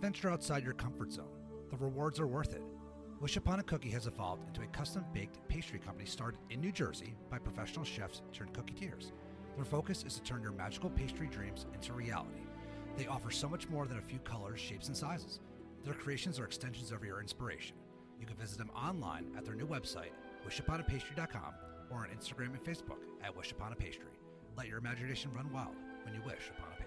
Venture outside your comfort zone. The rewards are worth it. Wish Upon a Cookie has evolved into a custom baked pastry company started in New Jersey by professional chefs turned cooketeers. Their focus is to turn your magical pastry dreams into reality. They offer so much more than a few colors, shapes, and sizes. Their creations are extensions of your inspiration. You can visit them online at their new website, wishuponapastry.com, or on Instagram and Facebook at Wish Upon a Pastry. Let your imagination run wild when you wish upon a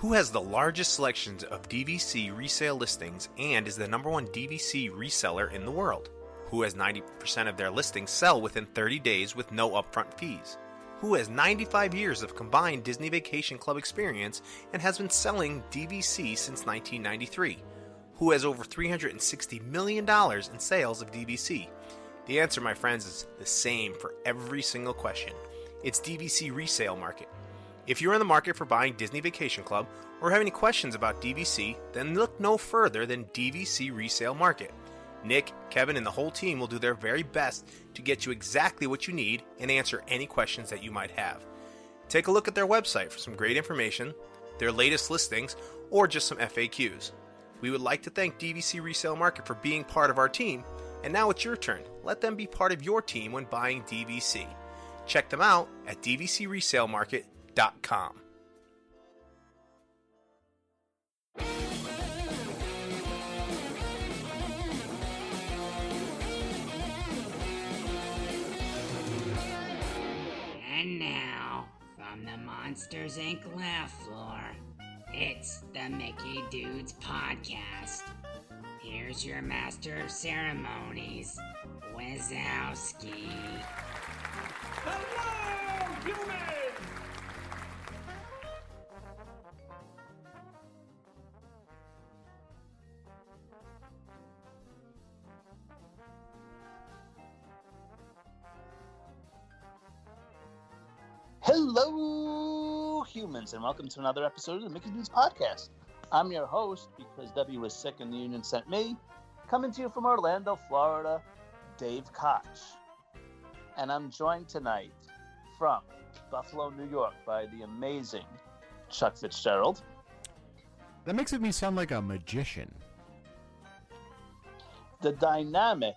Who has the largest selections of DVC resale listings and is the number one DVC reseller in the world? Who has 90% of their listings sell within 30 days with no upfront fees? Who has 95 years of combined Disney Vacation Club experience and has been selling DVC since 1993? Who has over $360 million in sales of DVC? The answer, my friends, is the same for every single question. It's DVC Resale Market. If you're in the market for buying Disney Vacation Club or have any questions about DVC, then look no further than DVC Resale Market. Nick, Kevin, and the whole team will do their very best to get you exactly what you need and answer any questions that you might have. Take a look at their website for some great information, their latest listings, or just some FAQs. We would like to thank DVC Resale Market for being part of our team, and now it's your turn. Let them be part of your team when buying DVC. Check them out at dvcresalemarket.com. And now, from the Monsters Inc. laugh floor, it's the Mickey Dudes Podcast. Here's your master of ceremonies, Wazowski. Hello, humans! Hello, humans, and welcome to another episode of the Mickey Dudes Podcast. I'm your host because W was sick and the union sent me. Coming to you from Orlando, Florida, Dave Koch. And I'm joined tonight from Buffalo, New York by the amazing Chuck Fitzgerald. That makes me sound like a magician. the dynamic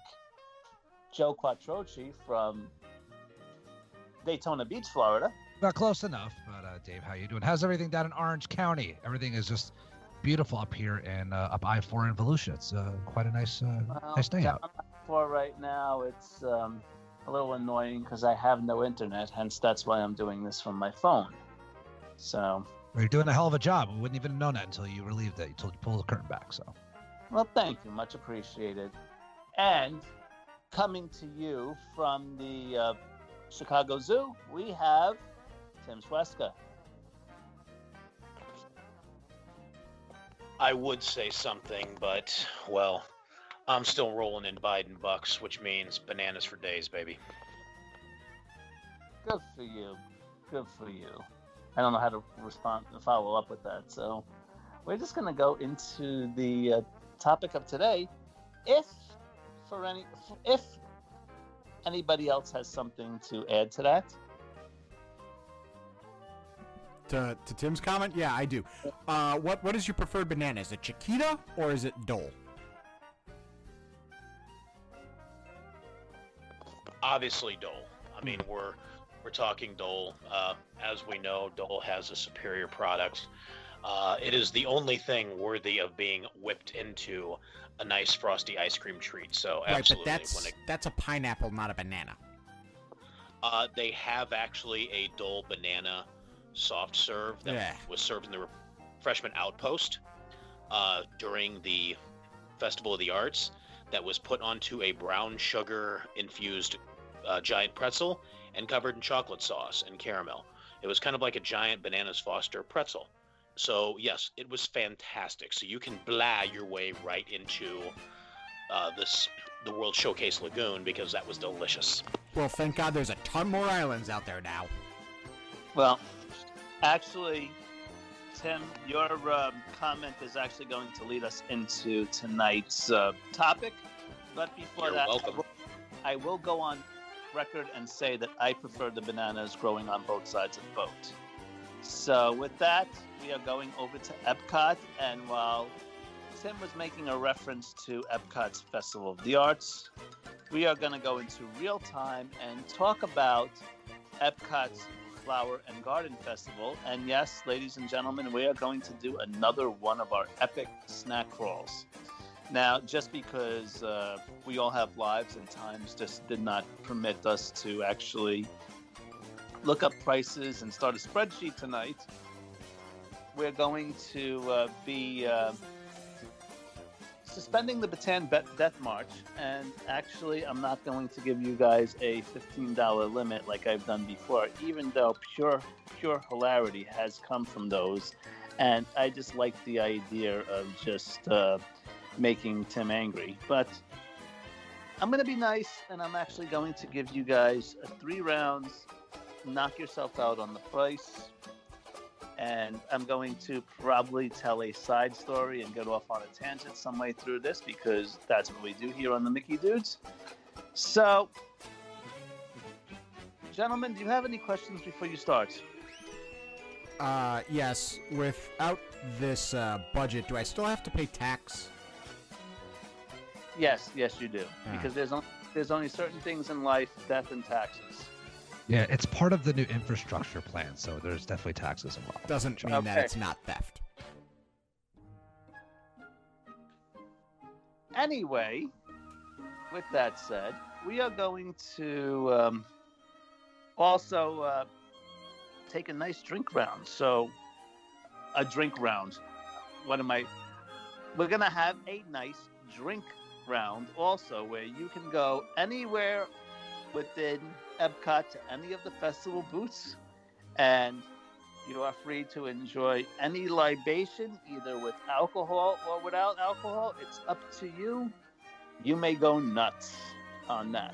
Joe Quattrochi from Daytona Beach, Florida. Not close enough, but uh, Dave, how you doing? How's everything down in Orange County? Everything is just beautiful up here and uh, up I-4 in Volusia. It's uh, quite a nice, uh, Well, nice day out. For right now, it's um, a little annoying because I have no internet. Hence, that's why I'm doing this from my phone. So, You're doing a hell of a job. We wouldn't even have known that until you relieved it. You told you pull the curtain back. So well, thank you, much appreciated. And coming to you from the uh, Chicago Zoo, we have Tim Sweska. I would say something, but well, I'm still rolling in Biden bucks, which means bananas for days, baby. Good for you. Good for you. I don't know how to respond and follow up with that. So we're just going to go into the uh, topic of today. If for any if anybody else has something to add to that, To, to Tim's comment, yeah, I do. Uh, what what is your preferred banana? Is it Chiquita or is it Dole? Obviously, Dole. I mean, we're we're talking Dole. Uh, as we know, Dole has a superior product. Uh, it is the only thing worthy of being whipped into a nice frosty ice cream treat. So Right, absolutely, but that's it, that's a pineapple, not a banana. uh, they have actually a Dole banana soft serve that Yeah. was served in the Refreshment Outpost uh, during the Festival of the Arts. That was put onto a brown sugar infused uh, giant pretzel and covered in chocolate sauce and caramel. It was kind of like a giant bananas Foster pretzel. So yes, it was fantastic. So you can blah your way right into uh, this the World Showcase Lagoon because that was delicious. Well, thank God there's a ton more islands out there now. Well, actually, Tim, your um, comment is actually going to lead us into tonight's uh, topic. But before You're that, I will, I will go on record and say that I prefer the bananas growing on both sides of the boat. So, with that, we are going over to Epcot. And while Tim was making a reference to Epcot's Festival of the Arts, we are going to go into real time and talk about Epcot's Flower and Garden Festival. And yes, ladies and gentlemen, we are going to do another one of our epic snack crawls. Now, just because uh, we all have lives and times just did not permit us to actually look up prices and start a spreadsheet tonight, we're going to uh, be uh, suspending the Bataan Bet- Death March. And actually, I'm not going to give you guys a $15 limit like I've done before, even though pure, pure hilarity has come from those. And I just like the idea of just uh, making Tim angry. But I'm going to be nice, and I'm actually going to give you guys three rounds, knock yourself out on the price. And I'm going to probably tell a side story and get off on a tangent some way through this because that's what we do here on the Mickey Dudes. So, gentlemen, do you have any questions before you start? Uh, yes. Without this uh, budget, do I still have to pay tax? Yes, yes, you do. Ah. Because there's, on, there's only certain things in life, death and taxes. Yeah, it's part of the new infrastructure plan, so there's definitely taxes involved. Doesn't mean that it's not theft. Anyway, with that said, we are going to um, also uh, take a nice drink round. So, a drink round. What am I? We're going to have a nice drink round also where you can go anywhere within Epcot to any of the festival booths and you are free to enjoy any libation, either with alcohol or without alcohol. It's up to you. You may go nuts on that.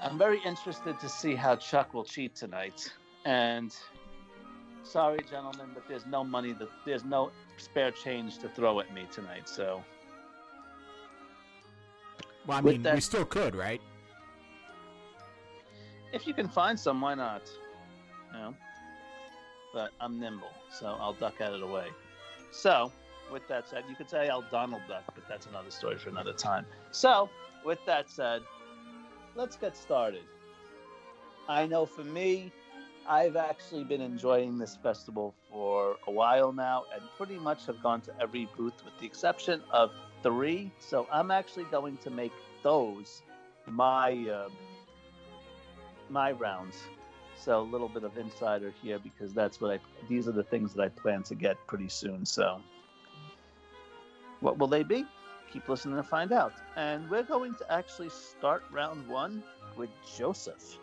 I'm very interested to see how Chuck will cheat tonight. And sorry, gentlemen, but there's no money. That there's no spare change to throw at me tonight. So Well, I mean, that- we still could, right? if you can find some, why not? You know. But I'm nimble, so I'll duck out of the way. So, with that said, you could say I'll Donald Duck, but that's another story for another time. So, with that said, let's get started. I know for me, I've actually been enjoying this festival for a while now and pretty much have gone to every booth with the exception of three. So, I'm actually going to make those my. Uh, my rounds. So a little bit of insider here because that's what I. These are the things that I plan to get pretty soon. So, what will they be? Keep listening to find out. And we're going to actually start round one with Joseph.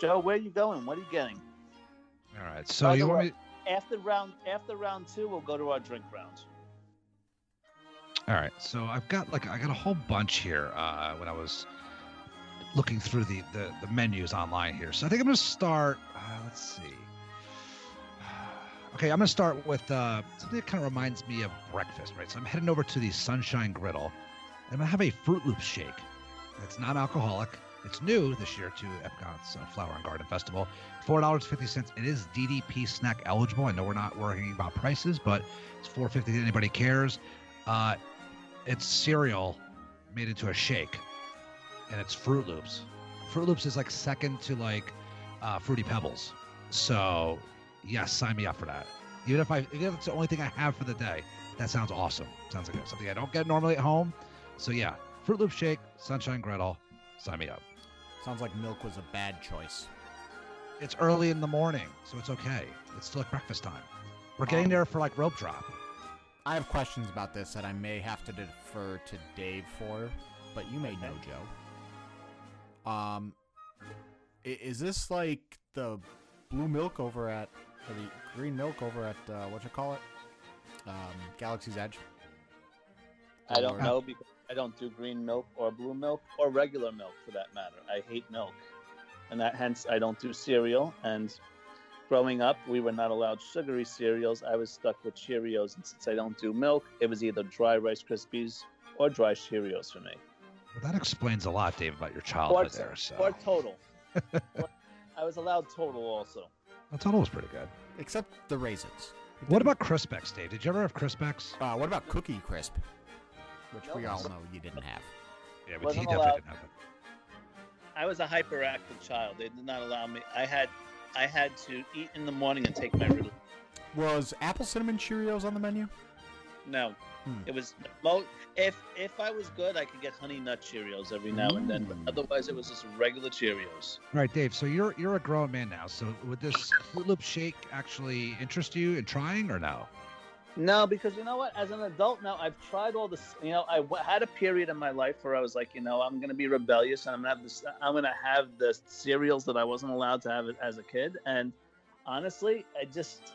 Joe, where are you going? What are you getting? All right, so By you want way- me? After round after round two, we'll go to our drink round. All right, so I've got like I got a whole bunch here uh, when I was looking through the, the the menus online here. So I think I'm gonna start. Uh, let's see. Okay, I'm gonna start with uh, something that kind of reminds me of breakfast, right? So I'm heading over to the Sunshine Griddle. and I'm gonna have a Fruit Loop shake. It's non-alcoholic. It's new this year to Epcot's uh, Flower and Garden Festival. Four dollars fifty cents. It is DDP snack eligible. I know we're not worrying about prices, but it's four fifty. Anybody cares? Uh, it's cereal made into a shake, and it's Fruit Loops. Fruit Loops is like second to like uh, Fruity Pebbles. So yes, sign me up for that. Even if I, even if it's the only thing I have for the day, that sounds awesome. Sounds like something I don't get normally at home. So yeah, Fruit Loop shake, Sunshine Griddle, sign me up. Sounds like milk was a bad choice. It's early in the morning, so it's okay. It's still like breakfast time. We're getting Um, there for like rope drop. I have questions about this that I may have to defer to Dave for, but you may know Joe. Um, is this like the blue milk over at, or the green milk over at uh, what you call it? Um, Galaxy's Edge. I don't Or- know because I don't do green milk or blue milk or regular milk for that matter. I hate milk, and that hence I don't do cereal. And growing up, we were not allowed sugary cereals. I was stuck with Cheerios, and since I don't do milk, it was either dry Rice Krispies or dry Cheerios for me. Well, that explains a lot, Dave, about your childhood Or, there. So or total. I was allowed total also. the total was pretty good. Except the raisins. What about Crispix, Dave? Did you ever have Crispix? Uh, what about Cookie Crisp? Which we all know you didn't have. Yeah, Wasn't he definitely allowed. didn't have it. I was a hyperactive child. They did not allow me. I had, I had to eat in the morning and take my relief. Was apple cinnamon Cheerios on the menu? No, Hmm. it was mo- if if I was good, I could get honey nut Cheerios every now and then. But Mm. otherwise, it was just regular Cheerios. All right, Dave. So you're you're a grown man now. So would this Fruit Loop shake actually interest you in trying or no? No, because you know what? As an adult now, I've tried all this. You know, I w- had a period in my life where I was like, you know, I'm gonna be rebellious and I'm gonna have this. I'm gonna have the cereals that I wasn't allowed to have as a kid. And honestly, I just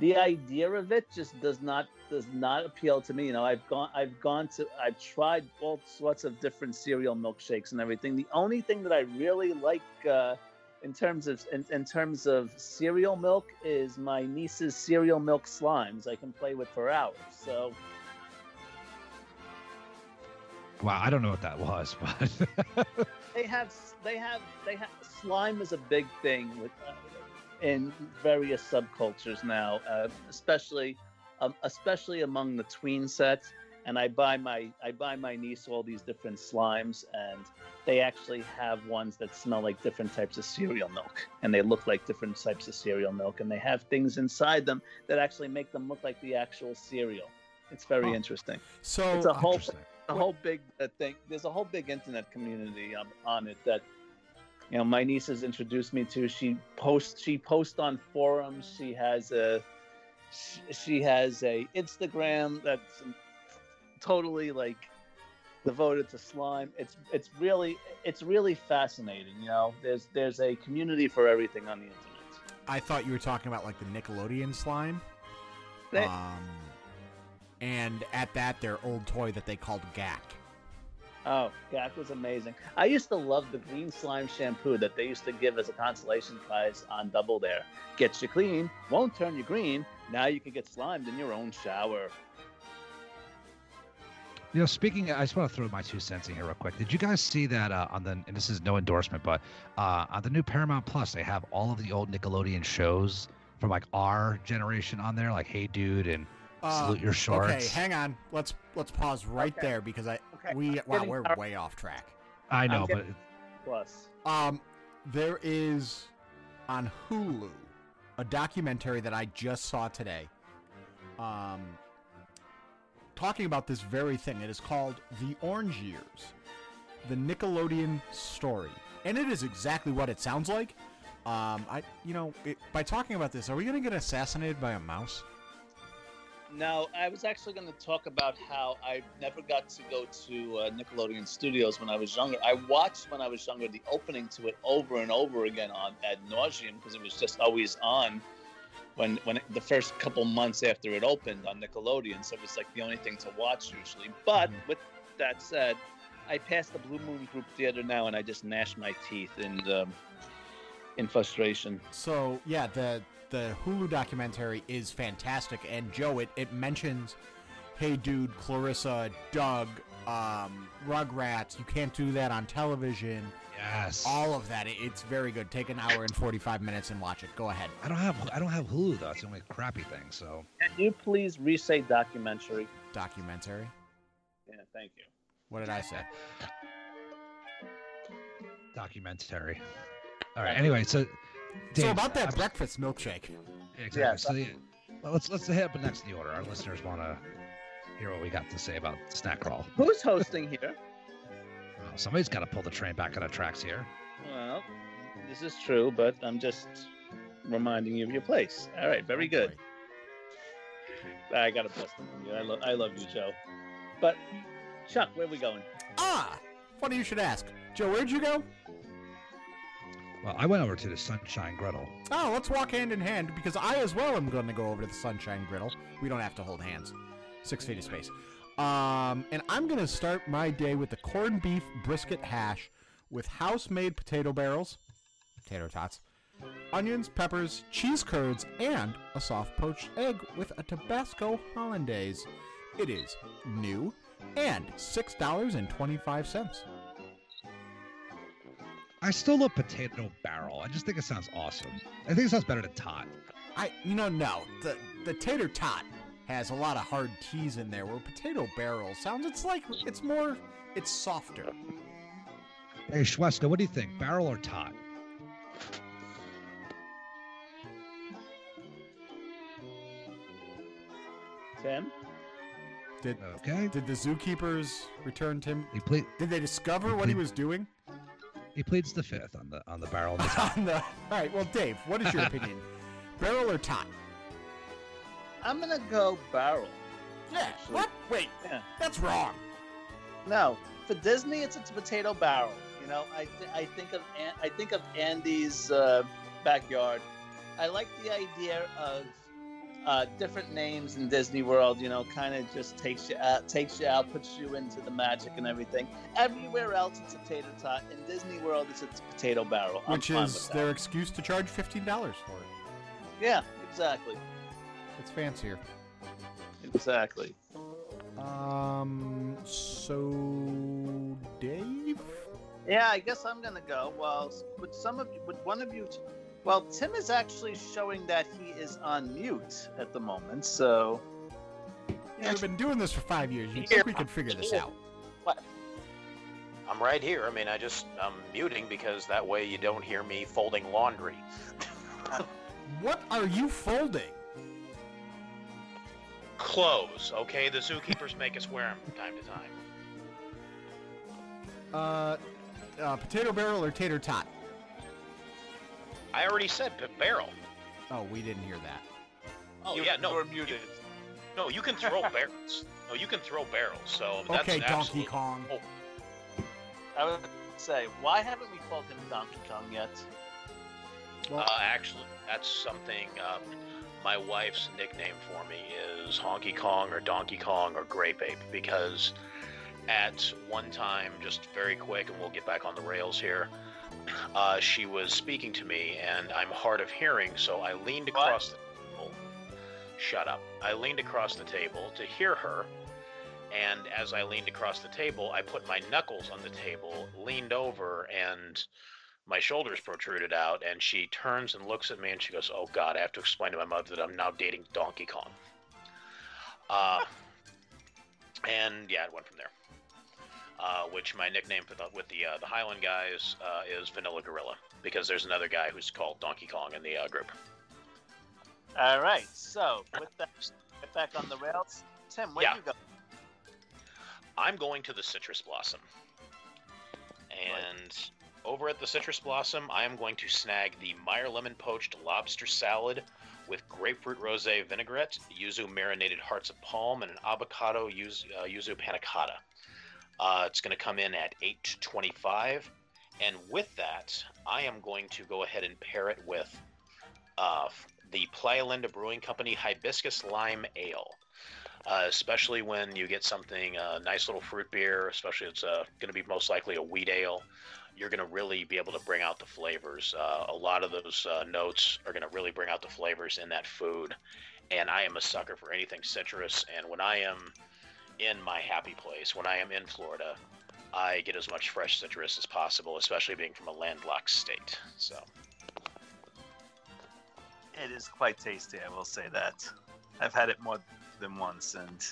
the idea of it just does not does not appeal to me. You know, I've gone I've gone to I've tried all sorts of different cereal milkshakes and everything. The only thing that I really like. Uh, in terms of in, in terms of cereal milk is my niece's cereal milk slimes I can play with for hours. So Wow, I don't know what that was, but they have they have they have slime is a big thing with uh, in various subcultures now, uh, especially um, especially among the tween sets. And I buy my I buy my niece all these different slimes, and they actually have ones that smell like different types of cereal milk, and they look like different types of cereal milk, and they have things inside them that actually make them look like the actual cereal. It's very Oh. interesting. So It's a whole a whole big uh, thing. There's a whole big internet community um, on it that you know my niece has introduced me to. She posts she posts on forums. She has a she, she has a Instagram that's totally like devoted to slime. It's it's really it's really fascinating. You know, there's there's a community for everything on the internet. I thought you were talking about like the Nickelodeon slime. They- Um, and at that, their old toy that they called Gak. Oh, Gak was amazing. I used to love the green slime shampoo that they used to give as a consolation prize on Double Dare. Gets you clean, won't turn you green. Now you can get slimed in your own shower. You know, speaking, I just want to throw my two cents in here real quick. Did you guys see that uh, on the? And this is no endorsement, but uh, on the new Paramount Plus, they have all of the old Nickelodeon shows from like our generation on there, like Hey Dude and Salute Your Shorts. Uh, Okay, hang on. Let's let's pause right Okay. there because I Okay, we I'm wow we're way off track. I know, but Plus, Um, there is on Hulu a documentary that I just saw today. Um, talking about this very thing. It is called The Orange Years, the Nickelodeon story, and it is exactly what it sounds like. Um, I, you know, it, by talking about this, are we gonna get assassinated by a mouse? no, I was actually going to talk about how I never got to go to uh, Nickelodeon Studios when I was younger. I watched when I was younger the opening to it over and over again on ad nauseum because it was just always on when when it, the first couple months after it opened on Nickelodeon. So it was like the only thing to watch usually. But Mhm. with that said, I passed the Blue Man Group Theater now, and I just gnashed my teeth in um, in frustration. So yeah, the the Hulu documentary is fantastic, and Joe, it, it mentions, hey dude, Clarissa, Doug, um, Rugrats. You can't do that on television. Yes, All of that. It, it's very good. Take an hour and forty five minutes and watch it. Go ahead. I don't have I don't have Hulu though. It's the only crappy thing. So Can you please re-say documentary? Documentary. Yeah, thank you. What did I say? documentary. All right. Anyway, so so about that I'm- breakfast milkshake. Exactly. Yeah, so the, well, let's let's hit up next in the order. Our listeners want to hear what we got to say about snack crawl. Who's hosting here? Well, somebody's got to pull the train back on the tracks here. Well, this is true, but I'm just reminding you of your place. All right, very good. I got a blessing from you. I, lo- I love you, Joe. But Chuck, where are we going? Ah, funny you should ask. Joe, where'd you go? Well, I went over to the Sunshine Griddle. Oh, let's walk hand in hand because I as well am going to go over to the Sunshine Griddle. We don't have to hold hands. Six feet of space. Um, and I'm going to start my day with the corned beef brisket hash with house-made potato barrels, potato tots, onions, peppers, cheese curds, and a soft poached egg with a Tabasco hollandaise. It is new, and $6.25. I still love potato barrel. I just think it sounds awesome. I think it sounds better than tot. I, you know, no, the the tater tot has a lot of hard T's in there. Where potato barrel sounds, it's like it's more, it's softer. Hey, Schweska, what do you think? Barrel or tot? Tim? Did Okay. did the zookeepers return Tim? He plead Did they discover what he was doing? he pleads the fifth on the on the barrel the. On the, all right, well, Dave, what is your opinion? Barrel or tot? I'm gonna go barrel. Yeah. Actually. What? Wait, Yeah. that's wrong. No, for Disney, it's it's a potato barrel. You know, I th- I think of An- I think of Andy's uh, backyard. I like the idea of uh, different names in Disney World. You know, kind of just takes you out, takes you out, puts you into the magic and everything. Everywhere else, it's a tater tot. In Disney World, it's a potato barrel. I'm Which is their excuse to charge fifteen dollars for it. Yeah, exactly, It's fancier. exactly. Um. So, Dave. Yeah, I guess I'm gonna go. Well, s- would some of you, would one of you? Well, Tim is actually showing that he is on mute at the moment. So, Yeah, we've been doing this for five years. You think we could figure this out? What? I'm right here. I mean, I just I'm muting because that way you don't hear me folding laundry. What are you folding? Clothes, okay? The zookeepers make us wear them from time to time. Uh, uh, potato barrel or tater tot? I already said p- barrel. Oh, we didn't hear that. Oh you, yeah, no, you're muted. no, you can throw barrels. No, you can throw barrels. So that's okay, Donkey Kong. Oh. I would say, why haven't we called him Donkey Kong yet? Well, Uh, actually, that's something. Uh, my wife's nickname for me is Honky Kong or Donkey Kong or Grape Ape because at one time, just very quick, and we'll get back on the rails here. Uh, she was speaking to me, and I'm hard of hearing, so I leaned What? across the table. Shut up. I leaned across the table to hear her, and as I leaned across the table, I put my knuckles on the table, leaned over, and my shoulders protruded out, and she turns and looks at me and she goes, "Oh God, I have to explain to my mother that I'm now dating Donkey Kong." Uh, and yeah, it went from there. Uh, which my nickname for the, with the uh, the Highland guys uh, is Vanilla Gorilla because there's another guy who's called Donkey Kong in the uh, group. All right. So with that, get back on the rails. Tim, where Yeah. you go? I'm going to the Citrus Blossom. And over at the Citrus Blossom, I am going to snag the Meyer Lemon Poached Lobster Salad with grapefruit rosé vinaigrette, yuzu marinated hearts of palm, and an avocado yuzu, uh, yuzu panna cotta. Uh, it's going to come in at 8.25, and with that, I am going to go ahead and pair it with uh, the Playalinda Brewing Company Hibiscus Lime Ale uh, especially when you get something a nice little fruit beer, especially it's uh, going to be most likely a wheat ale. You're going to really be able to bring out the flavors. Uh, a lot of those uh, notes are going to really bring out the flavors in that food. And I am a sucker for anything citrus. And when I am in my happy place, when I am in Florida, I get as much fresh citrus as possible, especially being from a landlocked state. So It is quite tasty, I will say that. I've had it more than once, and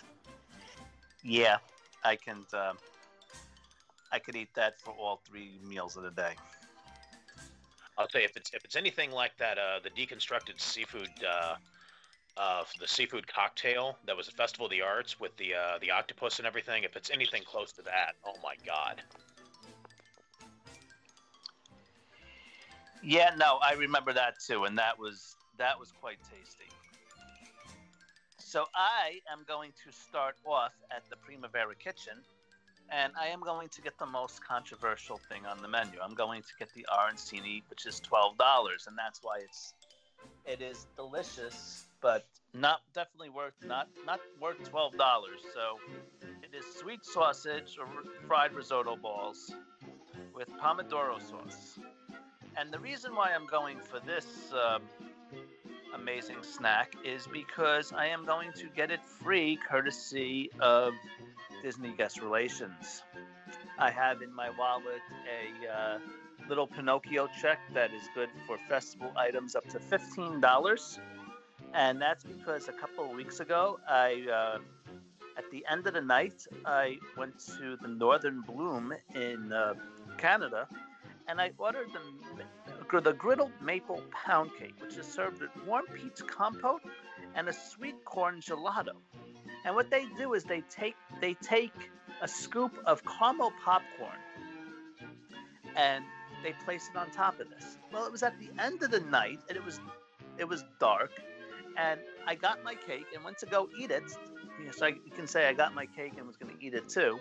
yeah, I can. Um, I could eat that for all three meals of the day. I'll tell you if it's if it's anything like that, uh, the deconstructed seafood, uh, uh, the seafood cocktail that was a Festival of the Arts with the uh, the octopus and everything. If it's anything close to that, oh my god! Yeah, no, I remember that too, and that was that was quite tasty. So I am going to start off at the Primavera Kitchen, and I am going to get the most controversial thing on the menu. I'm going to get the arancini, which is twelve dollars, and that's why it's it is delicious, but not definitely worth not not worth twelve dollars. So it is sweet sausage or fried risotto balls with pomodoro sauce. And the reason why I'm going for this um, amazing snack is because I am going to get it free courtesy of Disney Guest Relations. I have in my wallet a uh, little Pinocchio check that is good for festival items up to $15. And that's because a couple of weeks ago, I, uh, at the end of the night, I went to the Northern Bloom in uh, Canada and I ordered the, the griddled maple pound cake, which is served with warm peach compote and a sweet corn gelato. And what they do is they take they take a scoop of caramel popcorn and they place it on top of this. Well, it was at the end of the night and it was it was dark and I got my cake and went to go eat it. So I, you can say I got my cake and was going to eat it too.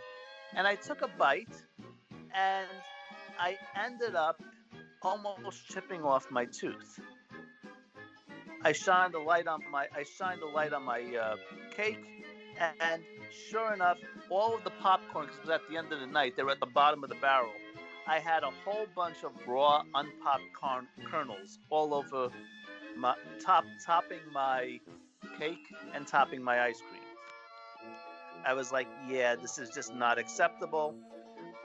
And I took a bite and I ended up almost chipping off my tooth. I shined a light on my I shined a light on my uh, cake, and sure enough, all of the popcorn, because it was at the end of the night, they were at the bottom of the barrel. I had a whole bunch of raw, unpopped corn kernels all over my top, topping my cake and topping my ice cream. I was like, yeah, this is just not acceptable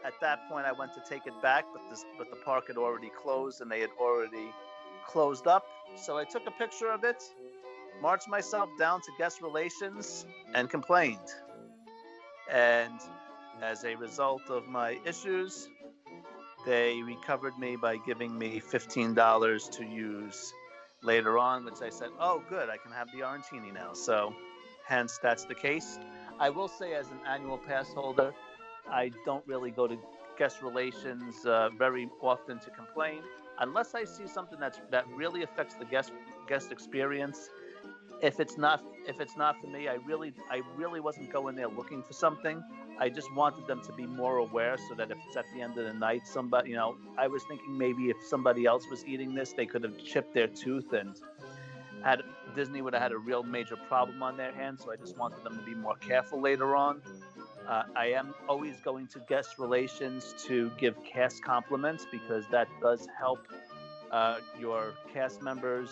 at that point, I went to take it back, but this, but the park had already closed and they had already closed up. So I took a picture of it, marched myself down to guest relations, and complained. And as a result of my issues, they recovered me by giving me $15 to use later on, which I said, oh, good, I can have the arancini now. So, hence, that's the case. I will say, as an annual pass holder, I don't really go to guest relations uh, very often to complain unless I see something that's that really affects the guest guest experience. If it's not if it's not for me, I really I really wasn't going there looking for something. I just wanted them to be more aware so that if it's at the end of the night, somebody you know, I was thinking maybe if somebody else was eating this, they could have chipped their tooth and had Disney would have had a real major problem on their hands. So I just wanted them to be more careful later on. Uh, I am always going to guest relations to give cast compliments because that does help uh, your cast members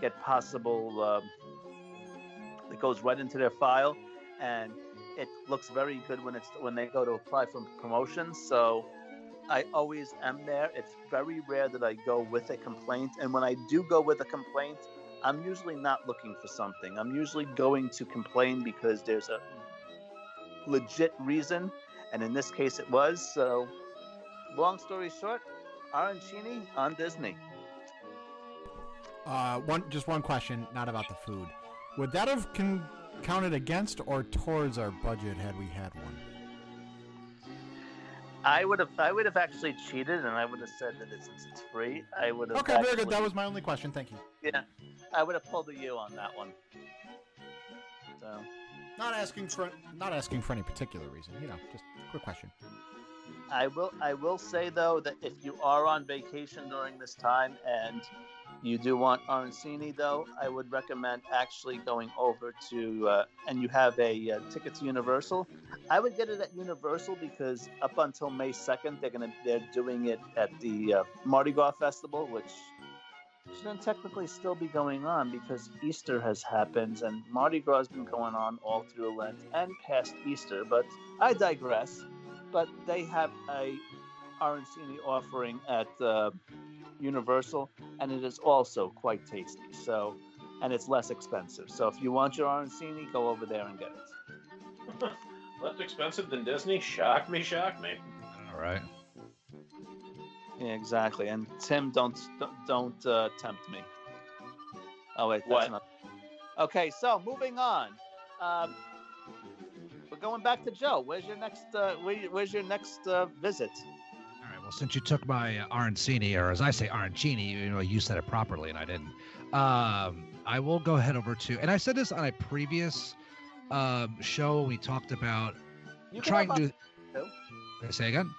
get possible. Uh, it goes right into their file, and it looks very good when it's when they go to apply for promotions. So I always am there. It's very rare that I go with a complaint, and when I do go with a complaint, I'm usually not looking for something. I'm usually going to complain because there's a legit reason, and in this case it was. So, long story short, arancini on Disney. Uh, one just one question, not about the food. Would that have counted against or towards our budget had we had one? I would have I would have actually cheated and I would have said that it's, it's free. I would have Okay, actually, very good. That was my only question. Thank you. Yeah. I would have pulled a U on that one. So not asking for not asking for any particular reason, you know, just a quick question. I will I will say though that if you are on vacation during this time and you do want arancini though, I would recommend actually going over to uh, and you have a uh, ticket to Universal. I would get it at Universal because up until May second, they're gonna they're doing it at the uh, Mardi Gras Festival, which shouldn't technically still be going on because Easter has happened and Mardi Gras has been going on all through Lent and past Easter. But I digress. But they have a arancini offering at uh, Universal, and it is also quite tasty. So, and it's less expensive. So if you want your arancini, go over there and get it. less expensive than Disney? Shock me, shock me. All right. Yeah, exactly. And Tim, don't don't uh, tempt me. Oh wait, that's what? not. Okay, so moving on. Um, we're going back to Joe. Where's your next? Uh, where, where's your next uh, visit? Well, since you took my uh, arancini, or as I say, arancini, you know, you said it properly and I didn't. Um, I will go ahead over to, and I said this on a previous um, show. We talked about You trying to. too. Say again?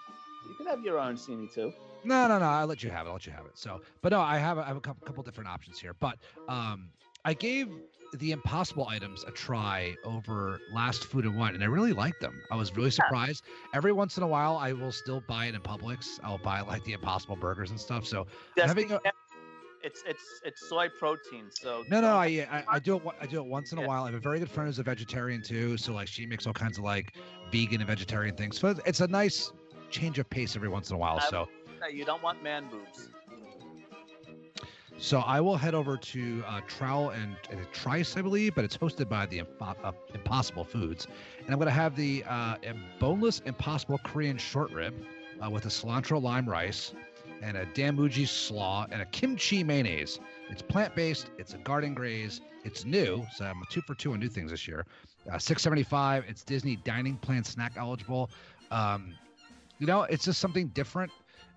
You can have your arancini too. No, no, no. I'll let you have it. I'll let you have it. So, but no, I have, I have a couple, couple different options here. But um, I gave the impossible items a try over last food and wine, and I really liked them. I was really surprised. Every once in a while, I will still buy it in Publix. I'll buy like the impossible burgers and stuff. So Just having be a, it's it's it's soy protein. So No, no, I, I I do it. I do it once in a Yeah. while. I have a very good friend who's a vegetarian too, so like she makes all kinds of like vegan and vegetarian things. So it's a nice change of pace every once in a while. So you don't want man boobs. So I will head over to uh, Trowel and, and Trice, I believe, but it's hosted by the uh, Impossible Foods, and I'm gonna have the uh, boneless Impossible Korean short rib uh, with a cilantro lime rice and a Danmuji slaw and a kimchi mayonnaise. It's plant based. It's a garden graze. It's new, so I'm two for two on new things this year. Uh, Six seventy five. It's Disney dining plan snack eligible. Um, you know, it's just something different.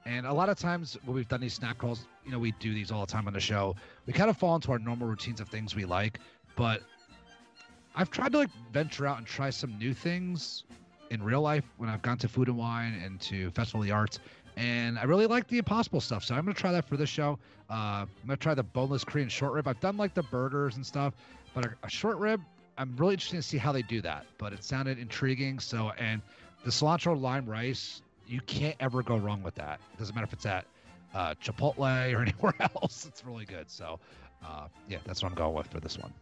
And a lot of times when we've done these snack calls, you know, we do these all the time on the show. We kind of fall into our normal routines of things we like, but I've tried to like venture out and try some new things in real life when I've gone to Food and Wine and to Festival of the Arts, and I really like the Impossible stuff. So I'm gonna try that for this show. Uh, I'm gonna try the boneless Korean short rib. I've done like the burgers and stuff, but a, a short rib, I'm really interested to see how they do that. But it sounded intriguing. So and the cilantro lime rice, you can't ever go wrong with that. It doesn't matter if it's at uh, Chipotle or anywhere else. It's really good. So uh, yeah, that's what I'm going with for this one.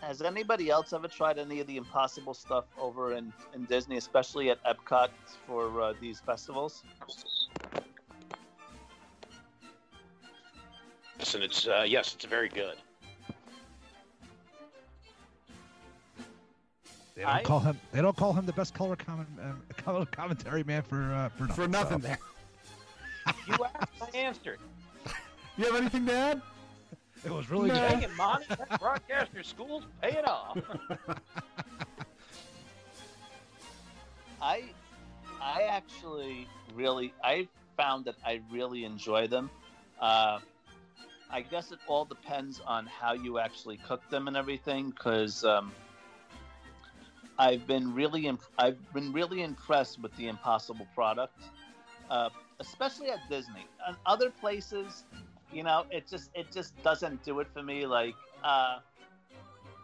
Has anybody else ever tried any of the impossible stuff over in, in Disney, especially at Epcot for uh, these festivals? Yes, and it's uh, yes, it's very good. They don't I- call him. They don't call him the best color comment, um, color commentary man for uh, for nothing. For nothing so. there. You asked, I answered. You have anything to add? It was really No. good. Dang it, Monty! That broadcaster school's paying off. I I actually really I found that I really enjoy them. Uh, I guess it all depends on how you actually cook them and everything, because um, I've been really imp- I've been really impressed with the Impossible product, uh, especially at Disney. And other places, you know, it just it just doesn't do it for me. Like uh,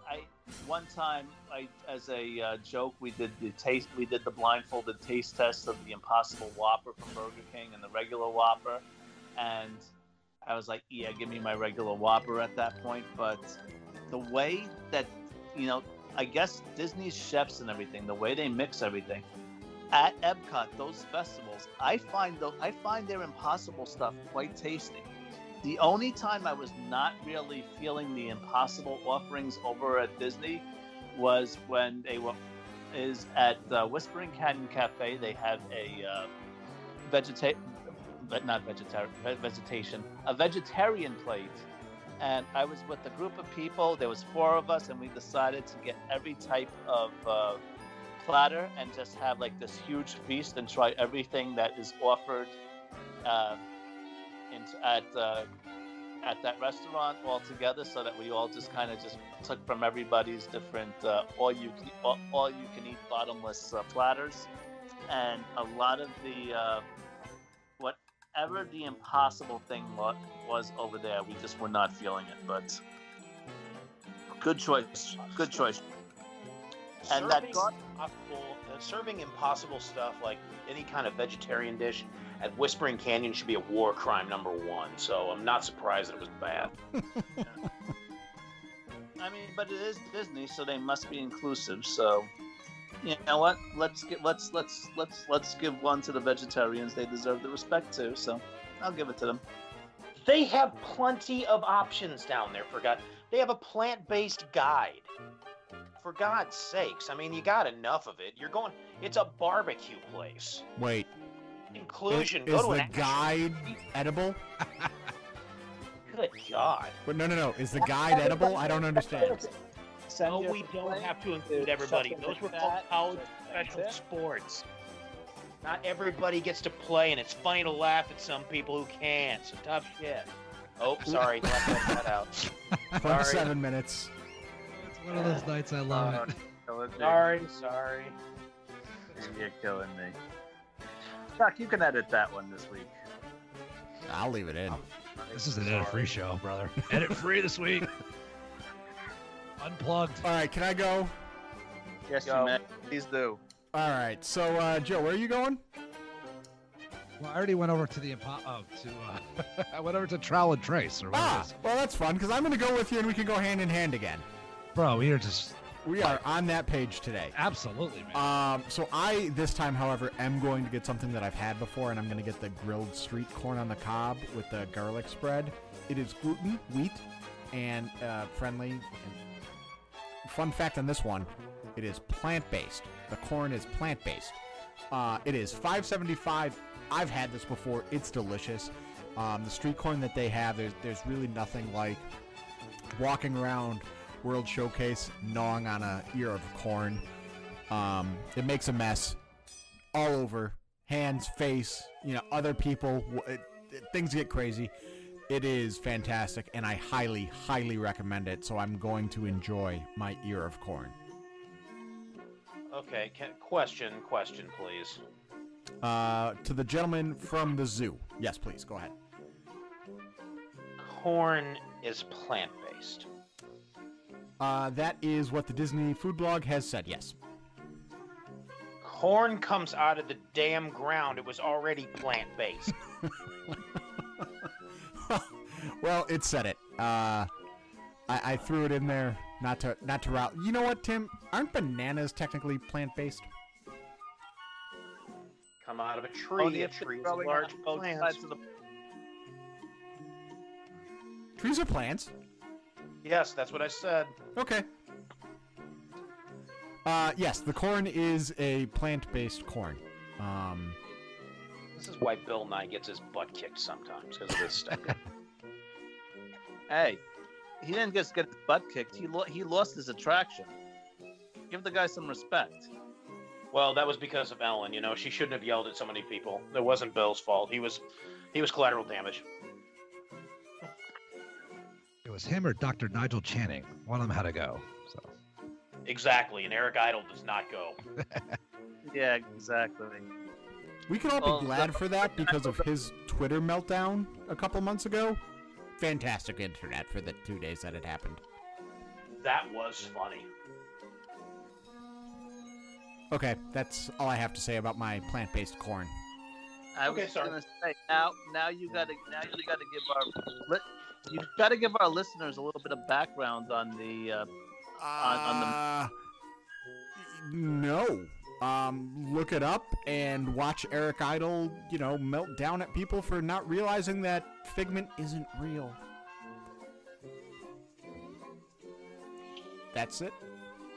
I one time I as a uh, joke we did the taste we did the blindfolded taste test of the Impossible Whopper from Burger King and the regular Whopper, and I was like, yeah, give me my regular Whopper at that point. But the way that you know, I guess Disney's chefs and everything, the way they mix everything at Epcot, those festivals, I find the, I find their Impossible stuff quite tasty. The only time I was not really feeling the Impossible offerings over at Disney was when they were is at uh, Whispering Canyon Cafe. They have a uh, but not vegetarian vegetation, a vegetarian plate. And I was with a group of people. There was four of us, and we decided to get every type of uh, platter and just have like this huge feast and try everything that is offered uh, in, at uh, at that restaurant all together, so that we all just kind of just took from everybody's different uh, all you can, all, all you can eat bottomless uh, platters, and a lot of the uh, whatever the impossible thing wa- was over there, we just were not feeling it. But good choice, good choice. And that impossible, uh, serving impossible stuff like any kind of vegetarian dish at Whispering Canyon should be a war crime number one. So I'm not surprised that it was bad. I mean, but it is Disney, so they must be inclusive. So, you know what? Let's get let's let's let's let's give one to the vegetarians. They deserve the respect too. So, I'll give it to them. They have plenty of options down there. For God, they have a plant-based guide. For God's sakes, I mean, you got enough of it. You're going. It's a barbecue place. Wait. Inclusion. is Go to the an actual- guide edible? Good God. But no, no, no. Is the guide edible? I don't understand. Send No, oh, we don't have to include everybody. Those were like called college That's special sports. Not everybody gets to play, and it's funny to laugh at some people who can't. So tough shit. Oh, sorry, left that out. Sorry. Seven minutes. It's one of those nights I love it. Sorry, sorry. You're killing me. Chuck, you can edit that one this week. I'll leave it in. This is an edit free show, brother. edit free this week. Unplugged. All right, can I go? Yes, Go. you may. Please do. All right. So, uh, Joe, where are you going? Well, I already went over to the impo- oh, to uh, I went over to Trowel and Trace or what Ah, well, that's fun because I'm going to go with you and we can go hand in hand again. Bro, we are just We are on that page today. absolutely man. Um, so I this time, however, am going to get something that I've had before, and I'm going to get the grilled street corn on the cob with the garlic spread. It is gluten, wheat, and uh, friendly. And fun fact on this one, it is plant-based. The corn is plant-based. Uh, it is 5.75. I've had this before. It's delicious. Um, the street corn that they have, there's there's really nothing like walking around World Showcase gnawing on a ear of corn. Um, it makes a mess all over hands, face, you know, other people. It, it- things get crazy. It is fantastic, and I highly, highly recommend it. So I'm going to enjoy my ear of corn. Okay, can, question, question, please. Uh, to the gentleman from the zoo. Yes, please go ahead. Corn is plant based. Uh, that is what the Disney food blog has said. Yes. Corn comes out of the damn ground. It was already plant based. well, it said it. Uh, I, I threw it in there not to not to route. You know what, Tim? Aren't bananas technically plant based? Come out of a tree. Only a if they're tree is a large on both plant. sides of the Trees are plants. Yes, that's what I said. Okay. Uh, yes, the corn is a plant-based corn. Um, This is why Bill Nye gets his butt kicked sometimes because of this stuff. Hey, he didn't just get his butt kicked. He lo- he lost his attraction. Give the guy some respect. well, that was because of Ellen. You know, she shouldn't have yelled at so many people. It wasn't Bill's fault. He was, he was collateral damage. It was him or Dr. Nigel Channing. One of them had to go. So Exactly, and Eric Idle does not go. Yeah, exactly. we can all be Well, glad for that because of his Twitter meltdown a couple months ago. Fantastic internet for the two days that it happened. That was funny. Okay, that's all I have to say about my plant-based corn. I Okay, was sorry. gonna say now now you gotta now you gotta give our you gotta give our listeners a little bit of background on the uh, on the- Uh, no. Um, look it up and watch Eric Idle, you know, melt down at people for not realizing that Figment isn't real. That's it.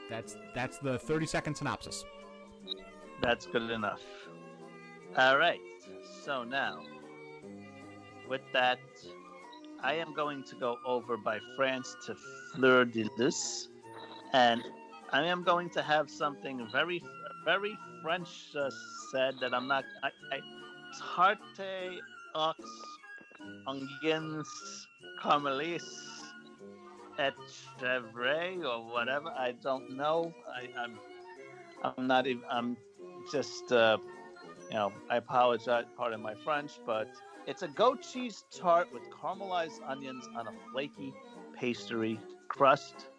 That's that's the 30 second synopsis. That's good enough. All right. So now, with that, I am going to go over by France to Fleur de Lys, and I am going to have something very, very French uh, said that I'm not. I, I, tarte aux onions caramelis et chèvre or whatever. I don't know. I, I'm. I'm not even. I'm just. Uh, you know, I apologize. Pardon my French, but it's a goat cheese tart with caramelized onions on a flaky pastry crust.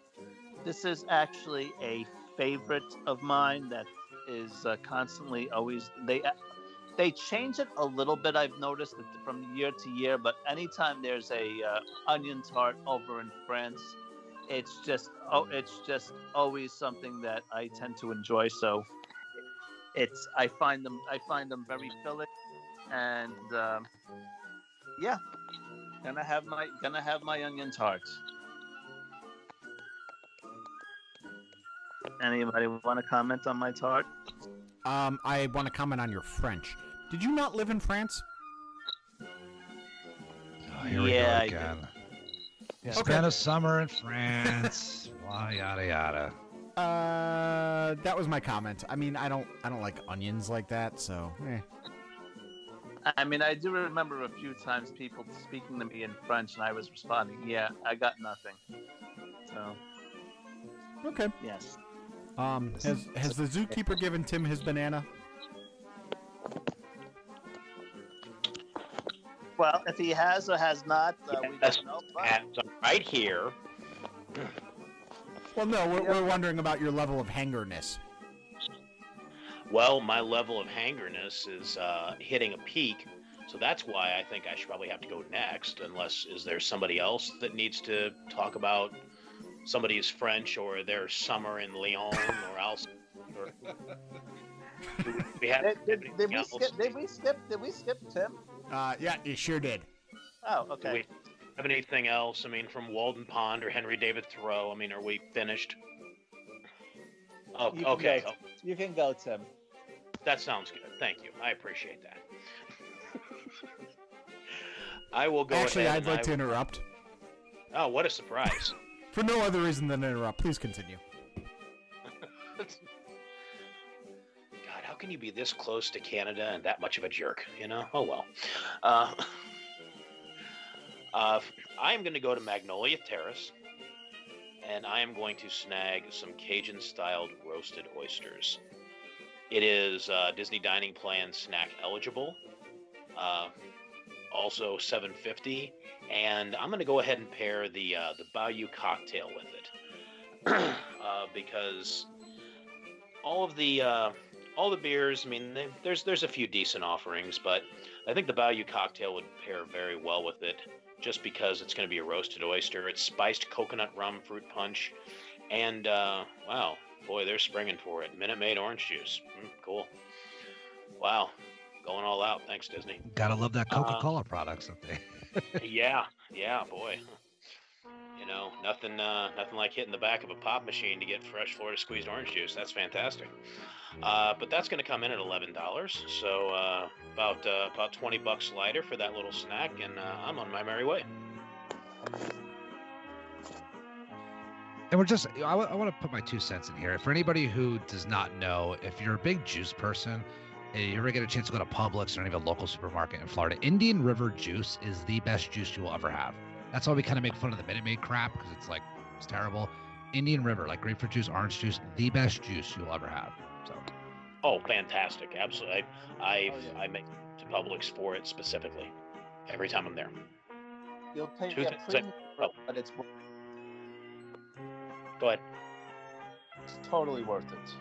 This is actually a favorite of mine that is uh, constantly always they they change it a little bit. I've noticed from year to year, but anytime there's a uh, onion tart over in France, it's just oh, it's just always something that I tend to enjoy. So it's I find them I find them very filling, and um, yeah, gonna have my gonna have my onion tart. Anybody want to comment on my tart? Um, I want to comment on your French. Did you not live in France? oh, here Yeah, we go again. You Okay. spent a summer in France. blah, yada yada. Uh, that was my comment. I mean, I don't, I don't like onions like that, so. Eh. I mean, I do remember a few times people speaking to me in French, and I was responding, "Yeah, I got nothing." So Okay. yes, Um, has has the zookeeper given Tim his banana? well, if he has or has not, uh, we Yes, don't know. but- right here, Well, no, we're, we're wondering about your level of hangerness. Well, my level of hangerness is uh, hitting a peak, so that's why I think I should probably have to go next. Unless is there somebody else that needs to talk about somebody's French or their summer in Lyon or else? Or, do we have Did, did, did we skip? Did we skip? Did we skip Tim? Uh, yeah, you sure did. Oh, Do okay. we have anything else? I mean, from Walden Pond or Henry David Thoreau? I mean, are we finished? Oh, You can okay. go. You can go, Tim. That sounds good. Thank you. I appreciate that. I will go Actually, ahead I'd like I- to interrupt. Oh, what a surprise. For no other reason than interrupt. Please continue. God, how can you be this close to Canada and that much of a jerk? You know? Oh well. Uh, uh, I am going to go to Magnolia Terrace, and I am going to snag some Cajun-styled roasted oysters. It is uh, Disney Dining Plan snack eligible. Uh, also 750 and i'm going to go ahead and pair the uh, the bayou cocktail with it uh, because all of the uh, all the beers. I mean, they, there's there's a few decent offerings, but I think the Bayou cocktail would pair very well with it, just because it's going to be a roasted oyster. It's spiced coconut rum fruit punch, and uh, wow, boy, they're springing for it. Minute Maid orange juice, mm, cool. Wow, going all out. Thanks, Disney. Gotta love that Uh, Coca Cola products, don't they? yeah, yeah, boy. You know, nothing, uh, nothing like hitting the back of a pop machine to get fresh Florida squeezed orange juice. That's fantastic. Uh, but that's going to come in at eleven dollars, so uh, about uh, about twenty bucks lighter for that little snack, and uh, I'm on my merry way. And we're just, I, want to put my two cents in here. For anybody who does not know, if you're a big juice person, and you ever get a chance to go to Publix or any of a local supermarket in Florida, Indian River juice is the best juice you will ever have. That's why we kind of make fun of the Minute Maid crap because it's like, it's terrible. Indian River, like grapefruit juice, orange juice, the best juice you'll ever have. So, Oh, fantastic! Absolutely, I I, Oh, yeah. I make to Publix for it specifically every time I'm there. You'll pay Two yeah, things I- premium, oh. but it's wor- Go ahead. it's totally worth it.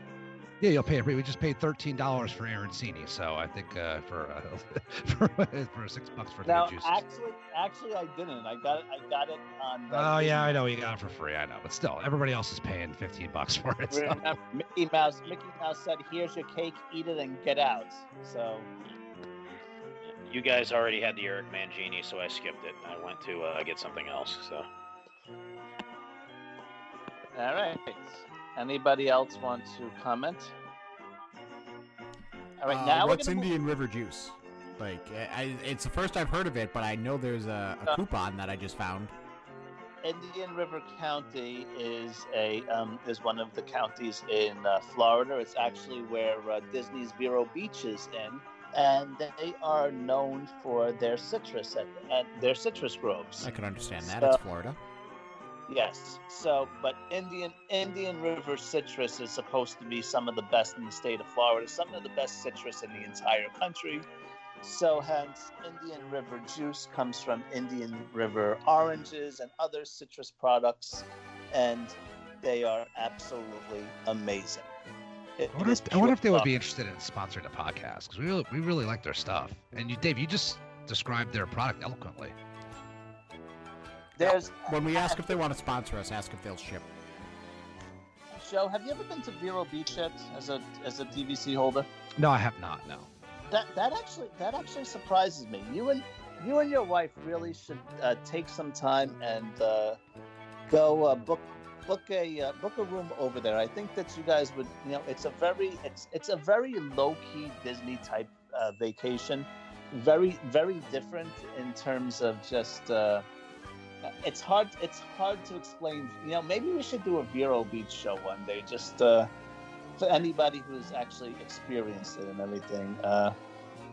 Yeah, you'll pay. We just paid $13 for Arancini. So I think uh, for, uh, for for six bucks for three Now, juices. actually, actually, I didn't. I got it. I got it on. uh, Oh yeah, I know you got it for free. I know, but still, everybody else is paying fifteen bucks for it. So. Mickey Mouse. Mickey Mouse said, "Here's your cake. Eat it and get out." So You guys already had the Eric Mangini, so I skipped it. I went to uh, get something else. So. All right. Anybody else want to comment? All right, Uh, now what's gonna move- Indian River juice? Like, I, I- it's the first I've heard of it, but I know there's a, a Uh, coupon that I just found. Indian River County is a um, is one of the counties in uh, Florida. It's actually where uh, Disney's Vero Beach is in, and they are known for their citrus and, and their citrus groves. I can understand that. So- It's Florida. Yes. So, but Indian Indian River citrus is supposed to be some of the best in the state of Florida, some of the best citrus in the entire country. So, hence, Indian River juice comes from Indian River oranges and other citrus products, and they are absolutely amazing. It- I wonder, if, I wonder if they would be interested in sponsoring the podcast because we really, we really like their stuff. And you, Dave, you just described their product eloquently. There's When we ask if they want to sponsor us, ask if they'll ship. Joe. Have you ever been to Vero Beach yet as a as a DVC holder? No, I have not. No. that that actually that actually surprises me. You and you and your wife really should uh, take some time and uh, go uh, book book a uh, book a room over there. I think that you guys would you know it's a very it's it's a very low key Disney type uh, vacation, very very different in terms of just. It's hard. It's hard to explain. You know, maybe we should do a Vero Beach show one day, just uh, for anybody who's actually experienced it and everything. Uh,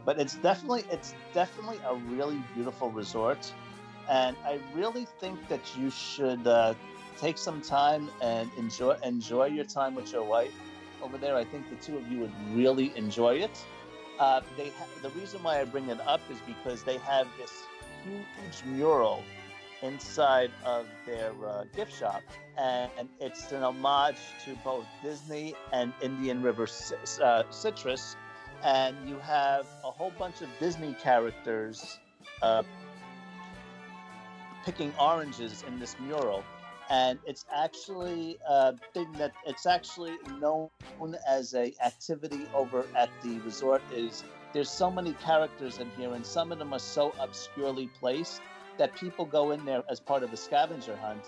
but it's definitely it's definitely a really beautiful resort, and I really think that you should uh, take some time and enjoy enjoy your time with your wife over there. I think the two of you would really enjoy it. Uh, they ha- the reason why I bring it up is because they have this huge mural inside of their uh, gift shop, and it's an homage to both Disney and Indian River uh, Citrus. And you have a whole bunch of Disney characters uh, picking oranges in this mural. And it's actually a thing that it's actually known as a activity over at the resort. Is there's so many characters in here, and some of them are so obscurely placed that people go in there as part of a scavenger hunt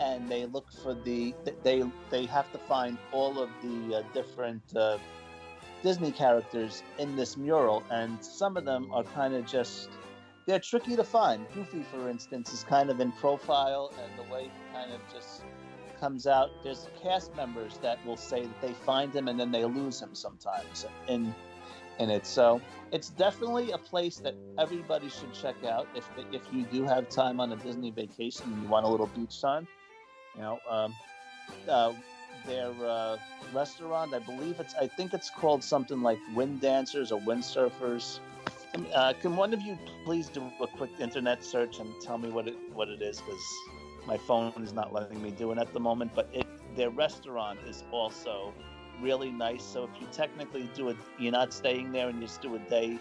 and they look for the they they have to find all of the uh, different uh, Disney characters in this mural, and some of them are kind of just they're tricky to find. Goofy, for instance, is kind of in profile, and the way he kind of just comes out. There's cast members that will say that they find him and then they lose him sometimes in in it. So it's definitely a place that everybody should check out if if you do have time on a Disney vacation and you want a little beach time. You know, um, uh, their uh, restaurant, I believe it's, I think it's called something like Wind Dancers or Windsurfers. Um, Uh, can one of you please do a quick internet search and tell me what it what it is? Because my phone is not letting me do it at the moment. But it, their restaurant is also really nice. So if you technically do it, you're not staying there and you just do a day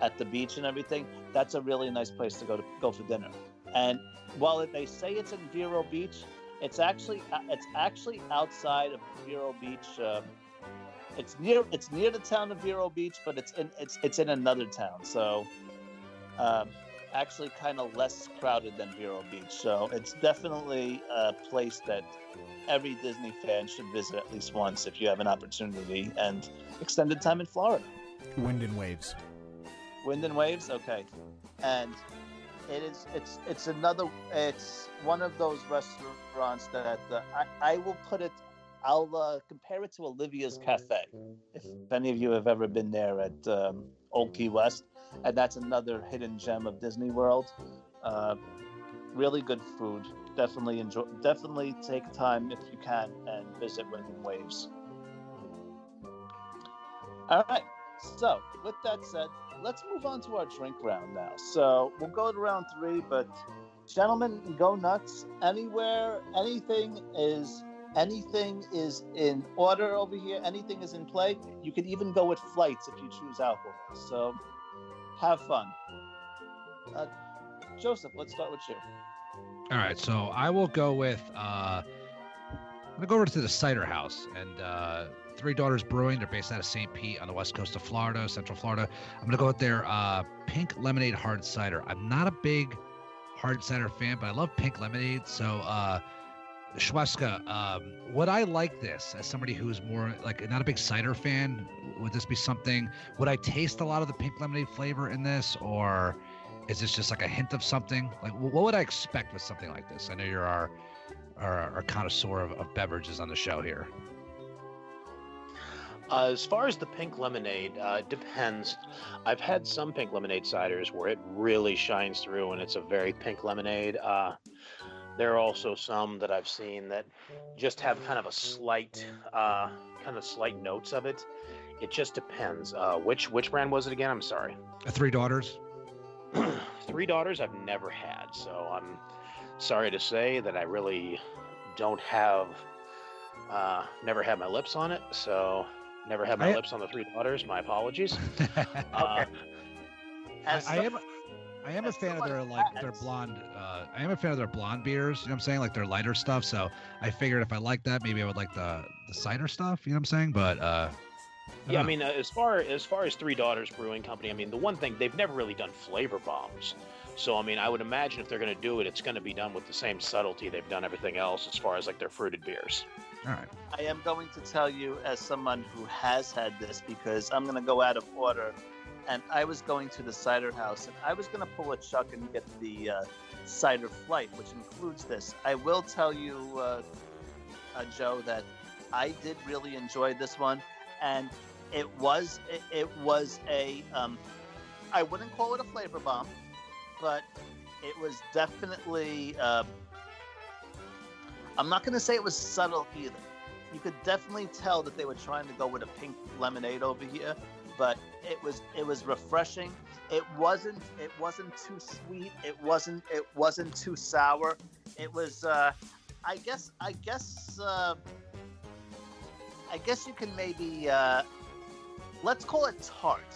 at the beach and everything. That's a really nice place to go to go for dinner. And while they say it's in Vero Beach, it's actually uh, it's actually outside of Vero Beach. Um, it's near it's near the town of Vero Beach, but it's in it's it's in another town. So um, actually kind of less crowded than Vero Beach. So it's definitely a place that every Disney fan should visit at least once if you have an opportunity and extended time in Florida. Wind and waves. Wind and Waves, okay, and it is it's it's another it's one of those restaurants that uh, I I will put it. I'll uh, compare it to Olivia's Cafe. If any of you have ever been there at um, Old Key West, and that's another hidden gem of Disney World. Uh, really good food. Definitely enjoy. Definitely take time if you can and visit Wind and Waves. All right. So, with that said, let's move on to our drink round now. So, we'll go to round three, but gentlemen, go nuts. Anywhere, anything is anything is in order over here. Anything is in play. You can even go with flights if you choose alcohol. So, have fun. Uh, Joseph, let's start with you. All right, so I will go with. Uh, I'm gonna go over to the cider house and uh, Three Daughters Brewing. They're based out of St. Pete on the west coast of Florida, Central Florida. I'm gonna go with their uh, pink lemonade hard cider. I'm not a big hard cider fan, but I love pink lemonade. So, uh, Schweska, um, would I like this as somebody who's more like not a big cider fan? Would this be something? Would I taste a lot of the pink lemonade flavor in this, or is this just like a hint of something? Like, what would I expect with something like this? I know you're our our, our connoisseur of, of beverages on the show here. Uh, as far as the pink lemonade, uh, depends. I've had some pink lemonade ciders where it really shines through and it's a very pink lemonade. Uh, there are also some that I've seen that just have kind of a slight, uh, kind of slight notes of it. It just depends. Uh, which which brand was it again? I'm sorry. Uh, Three Daughters. Three Daughters I've never had, so I'm sorry to say that I really don't have, uh, never had my lips on it. So never had my I- lips on the Three Daughters. My apologies. I, Uh, As I some- am. I am a fan of their who like their blonde. Uh, I am a fan of their blonde beers. You know what I'm saying? Like their lighter stuff. So I figured if I like that, maybe I would like the the cider stuff. You know what I'm saying? But uh, Yeah, I mean, uh, as far as far as Three Daughters Brewing Company, I mean, the one thing they've never really done flavor bombs. So I mean, I would imagine if they're going to do it, it's going to be done with the same subtlety they've done everything else, as far as like their fruited beers. all right. I am going to tell you, as someone who has had this, because I'm going to go out of order. And I was going to the cider house, and I was going to pull a Chuck and get the uh, cider flight, which includes this. I will tell you, uh, uh, Joe, that I did really enjoy this one, and it was it, it was a um, I wouldn't call it a flavor bomb, but it was definitely. Uh, I'm not going to say it was subtle either. You could definitely tell that they were trying to go with a pink lemonade over here, but it was it was refreshing. It wasn't it wasn't too sweet. It wasn't it wasn't too sour. It was uh, I guess I guess uh, I guess you can maybe uh, let's call it tart.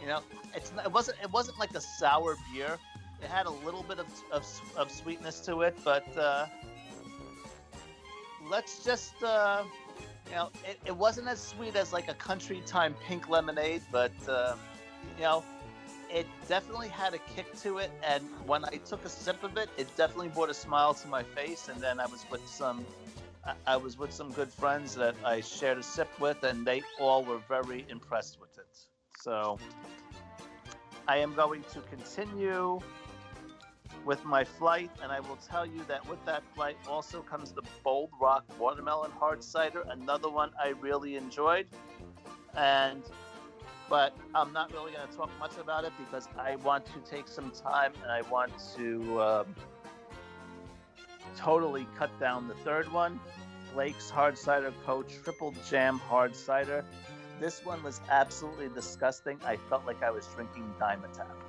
You know, it's it wasn't it wasn't like a sour beer. It had a little bit of of, of sweetness to it, but uh, let's just uh, you know, it, it wasn't as sweet as like a country time pink lemonade, but uh, you know, it definitely had a kick to it. And when I took a sip of it, it definitely brought a smile to my face. And then I was with some, I- I was with some good friends that I shared a sip with, and they all were very impressed with it. So I am going to continue with my flight, and I will tell you that with that flight also comes the Bold Rock Watermelon Hard Cider, another one I really enjoyed. And but I'm not really going to talk much about it because I want to take some time and I want to um, totally cut down the third one, Blake's Hard Cider Co. Triple Jam Hard Cider. This one was absolutely disgusting. I felt like I was drinking Dimetapp.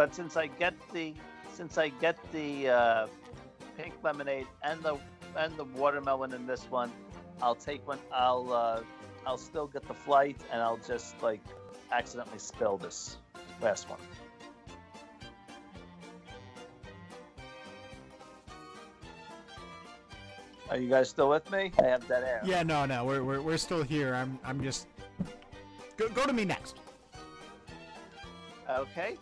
But since I get the since I get the uh, pink lemonade and the and the watermelon in this one, I'll take one. I'll uh, I'll still get the flight, and I'll just like accidentally spill this last one. Are you guys still with me? I have that air. Yeah, no, no, we're, we're, we're still here. I'm I'm just go go to me next. Okay.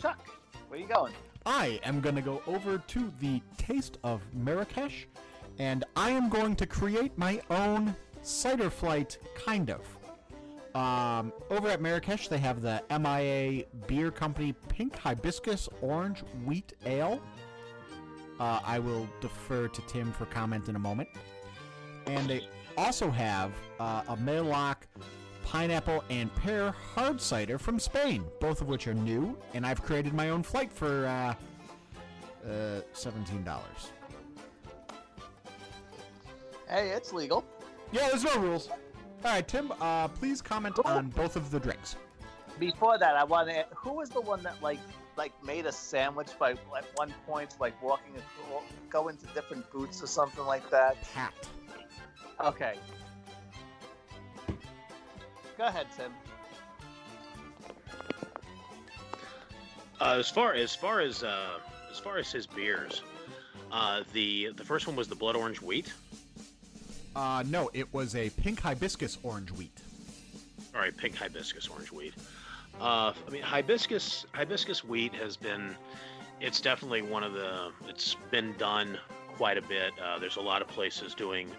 Chuck, where you going? I am gonna go over to the Taste of Marrakesh, and I am going to create my own cider flight, kind of. Um, over at Marrakesh, they have the MIA Beer Company Pink Hibiscus Orange Wheat Ale. Uh, I will defer to Tim for comment in a moment. And they also have uh, a Maeloc pineapple and pear hard cider from Spain, both of which are new, and I've created my own flight for uh, uh, seventeen dollars. Hey, it's legal. Yeah, there's no rules. All right, Tim. Uh, please comment on both of the drinks. Before that, I want to. Who was the one that like like made a sandwich by at one point, like walking, go into different boots or something like that? Pat. Okay. Go ahead, Tim. Uh, as far as far as uh, as far as his beers, uh, the the first one was the blood orange wheat. Uh, no, it was a pink hibiscus orange wheat. All right, pink hibiscus orange wheat. Uh, I mean, hibiscus hibiscus wheat has been. It's definitely one of the. It's been done quite a bit. Uh, there's a lot of places doing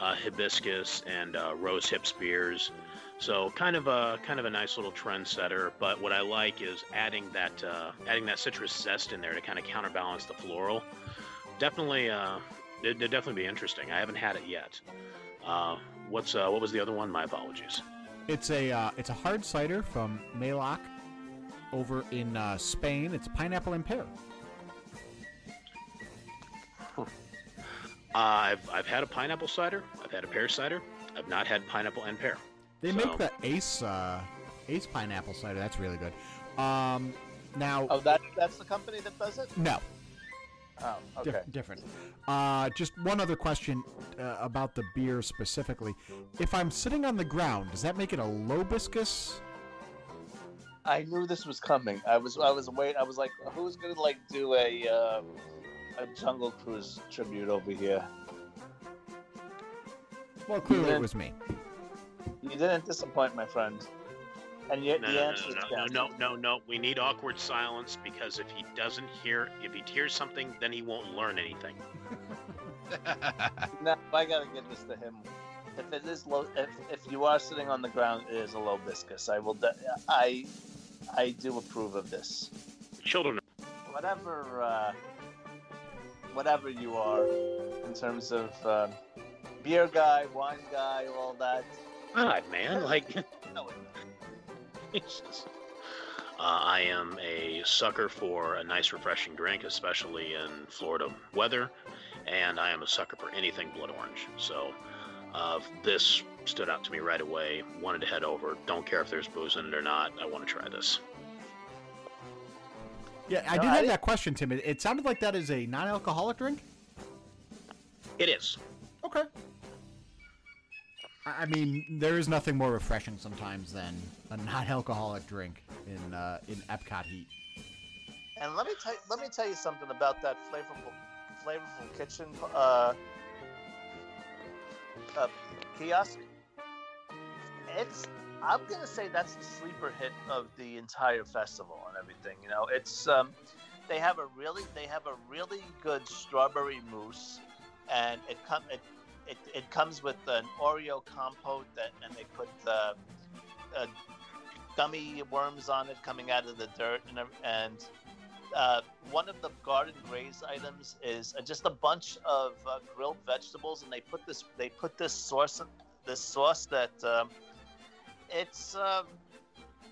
uh, hibiscus and uh, rose hips beers. So kind of a kind of a nice little trendsetter. But what I like is adding that uh, adding that citrus zest in there to kind of counterbalance the floral. Definitely, uh, it, it'd definitely be interesting. I haven't had it yet. Uh, what's uh, what was the other one? My apologies. It's a uh, it's a hard cider from Maeloc over in uh, Spain. It's pineapple and pear. Uh, I've I've had a pineapple cider. I've had a pear cider. I've not had pineapple and pear. They So- make the Ace uh, Ace pineapple cider. That's really good. Um, now, Oh, that that's the company that does it. no, Oh, Dif- okay. different. Uh, just one other question uh, about the beer specifically. If I'm sitting on the ground, does that make it a lobiscus? I knew this was coming. I was I was wait. I was like, who's gonna like do a uh, a Jungle Cruise tribute over here? Well, clearly it was me. You didn't disappoint, my friend. And yet No, the no, no, answer is no, no, no, no, no. We need awkward silence because if he doesn't hear, if he hears something, then he won't learn anything. No, I gotta give this to him. If it is low, if, if you are sitting on the ground, it is a low biscus. I will. De- I I do approve of this. Children. Whatever uh, whatever you are in terms of uh, beer guy, wine guy, all that. God, man, like. No, Jesus. Uh, I am a sucker for a nice, refreshing drink, especially in Florida weather, and I am a sucker for anything blood orange. So, Uh, this stood out to me right away. Wanted to head over. Don't care if there's booze in it or not. I want to try this. Yeah, I No, did I have didn't- that question, Tim. It, it sounded like that is a non-alcoholic drink. It is. Okay. I mean, there is nothing more refreshing sometimes than a non-alcoholic drink in uh, in Epcot heat. And let me tell let me tell you something about that flavorful flavorful kitchen uh, uh, kiosk. It's I'm gonna say that's the sleeper hit of the entire festival and everything. You know, it's um, they have a really they have a really good strawberry mousse, and it come it, it, it comes with an Oreo compote that and they put uh, uh, dummy worms on it coming out of the dirt and and uh, one of the garden graze items is uh, just a bunch of uh, grilled vegetables, and they put this they put this sauce this sauce that um, it's um,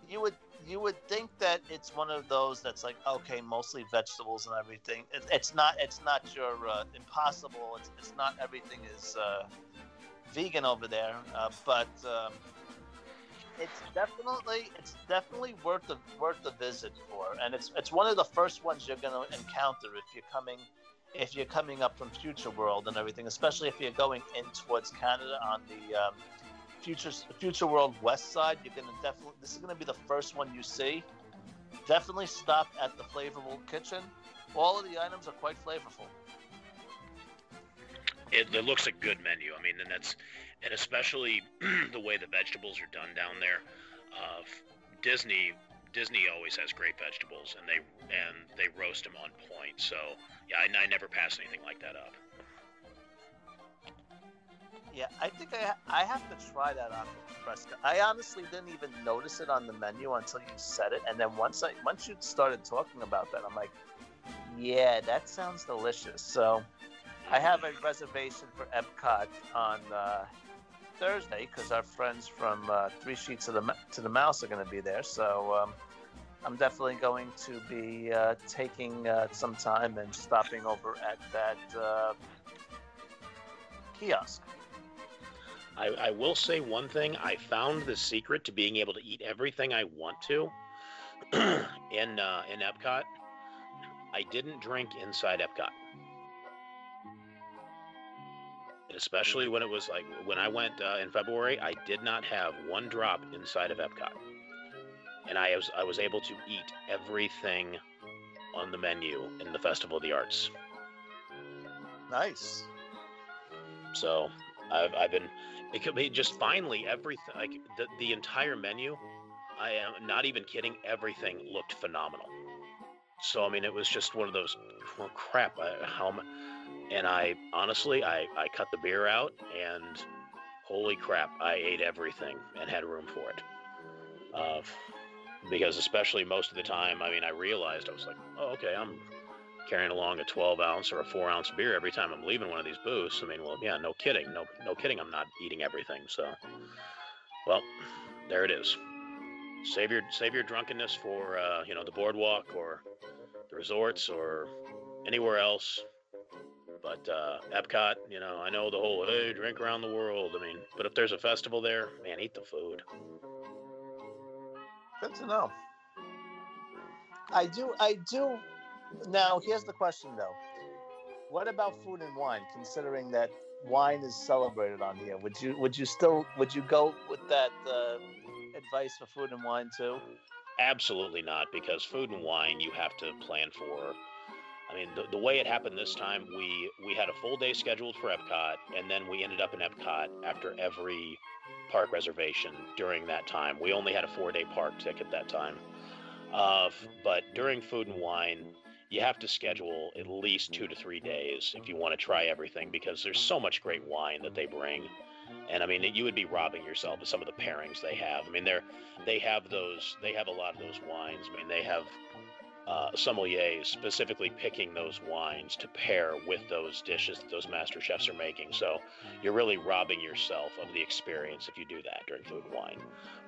you would you would think that it's one of those that's like okay mostly vegetables and everything. It, it's not it's not your uh, impossible. It's, it's not everything is uh, vegan over there, uh, but. Um, it's definitely it's definitely worth the worth the visit for, and it's it's one of the first ones you're going to encounter if you're coming if you're coming up from Future World and everything, especially if you're going in towards Canada on the um, Future Future World West side. You're to definitely this is to be the first one you see. Definitely stop at the Flavorful Kitchen. All of the items are quite flavorful. It, it looks a good menu. I mean, and that's and especially the way the vegetables are done down there. Uh, Disney Disney always has great vegetables, and they and they roast them on point. So yeah, I, I never pass anything like that up. Yeah, I think I I have to try that on Fresca. I honestly didn't even notice it on the menu until you said it, and then once I once you started talking about that, I'm like, yeah, that sounds delicious. So I have a reservation for Epcot on uh, Thursday because our friends from uh, Three Sheets of the to the Mouse are going to be there. So um, I'm definitely going to be uh, taking uh, some time and stopping over at that uh, kiosk. I, I will say one thing. I found the secret to being able to eat everything I want to in uh, in Epcot. I didn't drink inside Epcot, especially when it was like when I went uh, in February. I did not have one drop inside of Epcot, and I was I was able to eat everything on the menu in the Festival of the Arts. Nice. So I've, I've been it could be just finally everything like the, the entire menu i am not even kidding everything looked phenomenal. So i mean it was just one of those well, crap I, how and i honestly i i cut the beer out and holy crap i ate everything and had room for it. Uh, because especially most of the time i mean i realized i was like oh okay i'm carrying along a 12 ounce or a 4 ounce beer every time I'm leaving one of these booths. I mean, well, yeah, no kidding. No, no kidding. I'm not eating everything. So, well, there it is. Save your save your drunkenness for uh, you know the boardwalk or the resorts or anywhere else. But uh, Epcot, you know, I know the whole hey drink around the world. I mean, but if there's a festival there, man, eat the food. Good to know. I do. I do. Now, here's the question, though. What about food and wine? Considering that wine is celebrated on here, would you would you still would you go with that uh, advice for food and wine too? Absolutely not, because food and wine you have to plan for. I mean, the, the way it happened this time, we we had a full day scheduled for Epcot, and then we ended up in Epcot after every park reservation during that time. We only had a four day park ticket that time. Uh, but during food and wine, you have to schedule at least two to three days if you want to try everything because there's so much great wine that they bring. And I mean, you would be robbing yourself of some of the pairings they have. I mean, they're they have those they have a lot of those wines. I mean, they have uh, sommeliers specifically picking those wines to pair with those dishes that those master chefs are making. So you're really robbing yourself of the experience if you do that during food and wine.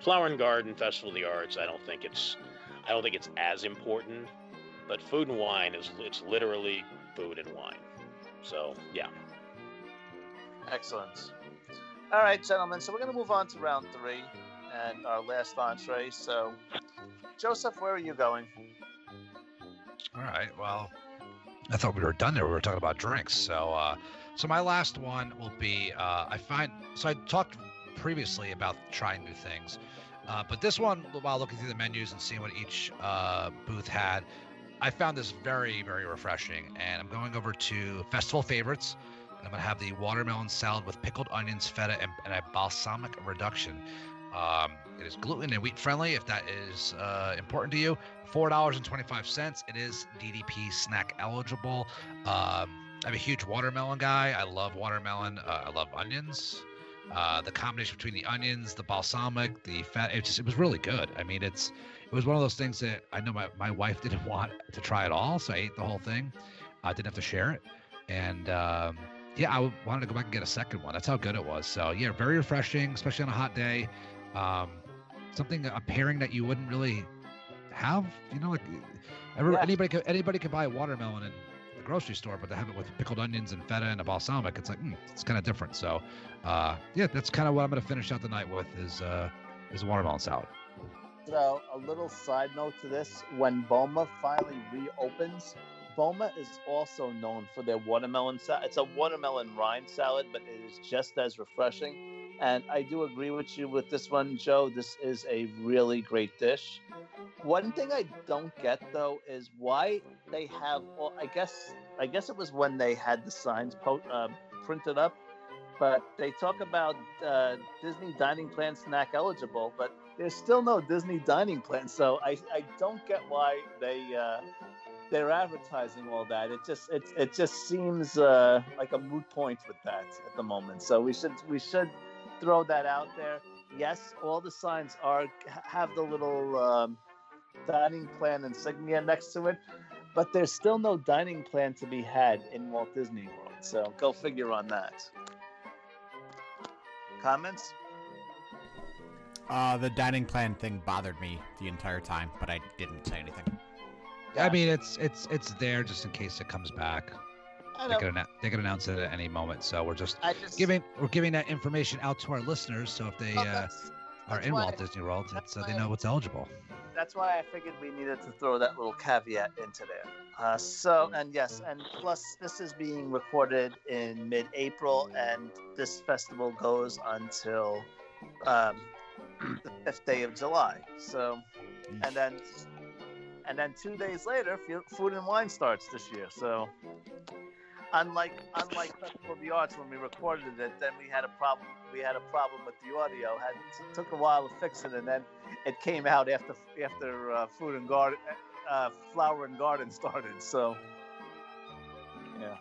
Flower and Garden Festival of the Arts, I don't think it's I don't think it's as important, but food and wine is it's literally food and wine. So yeah, Excellent. All right, gentlemen. So we're going to move on to round three and our last entree. So, Joseph, where are you going? All right. Well, I thought we were done there. We were talking about drinks. So, uh, so my last one will be. Uh, I find so I talked previously about trying new things, uh, but this one, while looking through the menus and seeing what each uh, booth had, I found this very, very refreshing. And I'm going over to Festival Favorites. And I'm gonna have the watermelon salad with pickled onions, feta, and, and a balsamic reduction. Um, it is gluten and wheat friendly if that is uh, important to you. Four dollars and twenty-five cents. It is DDP snack eligible. Um, I'm a huge watermelon guy. I love watermelon. Uh, I love onions. Uh, the combination between the onions, the balsamic, the fat, it just it was really good. I mean, it's it was one of those things that I know my, my wife didn't want to try at all, so I ate the whole thing. I didn't have to share it, and um, yeah, I wanted to go back and get a second one. That's how good it was. So yeah, very refreshing, especially on a hot day. Um, something a pairing that you wouldn't really have. You know, like Yeah. anybody could anybody could buy a watermelon in the grocery store, but to have it with pickled onions and feta and a balsamic, it's like mm, it's kind of different. So uh, yeah, that's kind of what I'm going to finish out the night with is uh, is a watermelon salad. So, a little side note to this: when Boma finally reopens, Boma is also known for their watermelon salad. It's a watermelon rind salad, but it is just as refreshing. And I do agree with you with this one, Joe. This is a really great dish. One thing I don't get though is why they have. Well, I guess I guess it was when they had the signs po- uh, printed up, but they talk about uh, Disney dining plan snack eligible, but there's still no Disney dining plan. So I, I don't get why they uh, they're advertising all that. It just it it just seems uh, like a moot point with that at the moment. So we should we should throw that out there. Yes, all the signs are have the little um, dining plan insignia next to it, but there's still no dining plan to be had in Walt Disney World. So go figure on that. Comments? Uh, the dining plan thing bothered me the entire time, but I didn't say anything. I mean, it's it's it's there just in case it comes back. They know. could annou- they could announce it at any moment. So we're just I just giving we're giving that information out to our listeners. So if they Oh, uh, that's- are that's in why- Walt Disney World, that's it's, uh, they know what's eligible. that's why I figured we needed to throw that little caveat into there. Uh, so, and yes, and plus, this is being recorded in mid April, and this festival goes until um, the fifth day of July. So, and then, and then two days later, Food and Wine starts this year. So, unlike unlike Festival of the Arts when we recorded it, then we had a problem. We had a problem with the audio. Had it took a while to fix it, and then it came out after after uh, Food and Garden, uh, Flower and Garden started. So, yeah,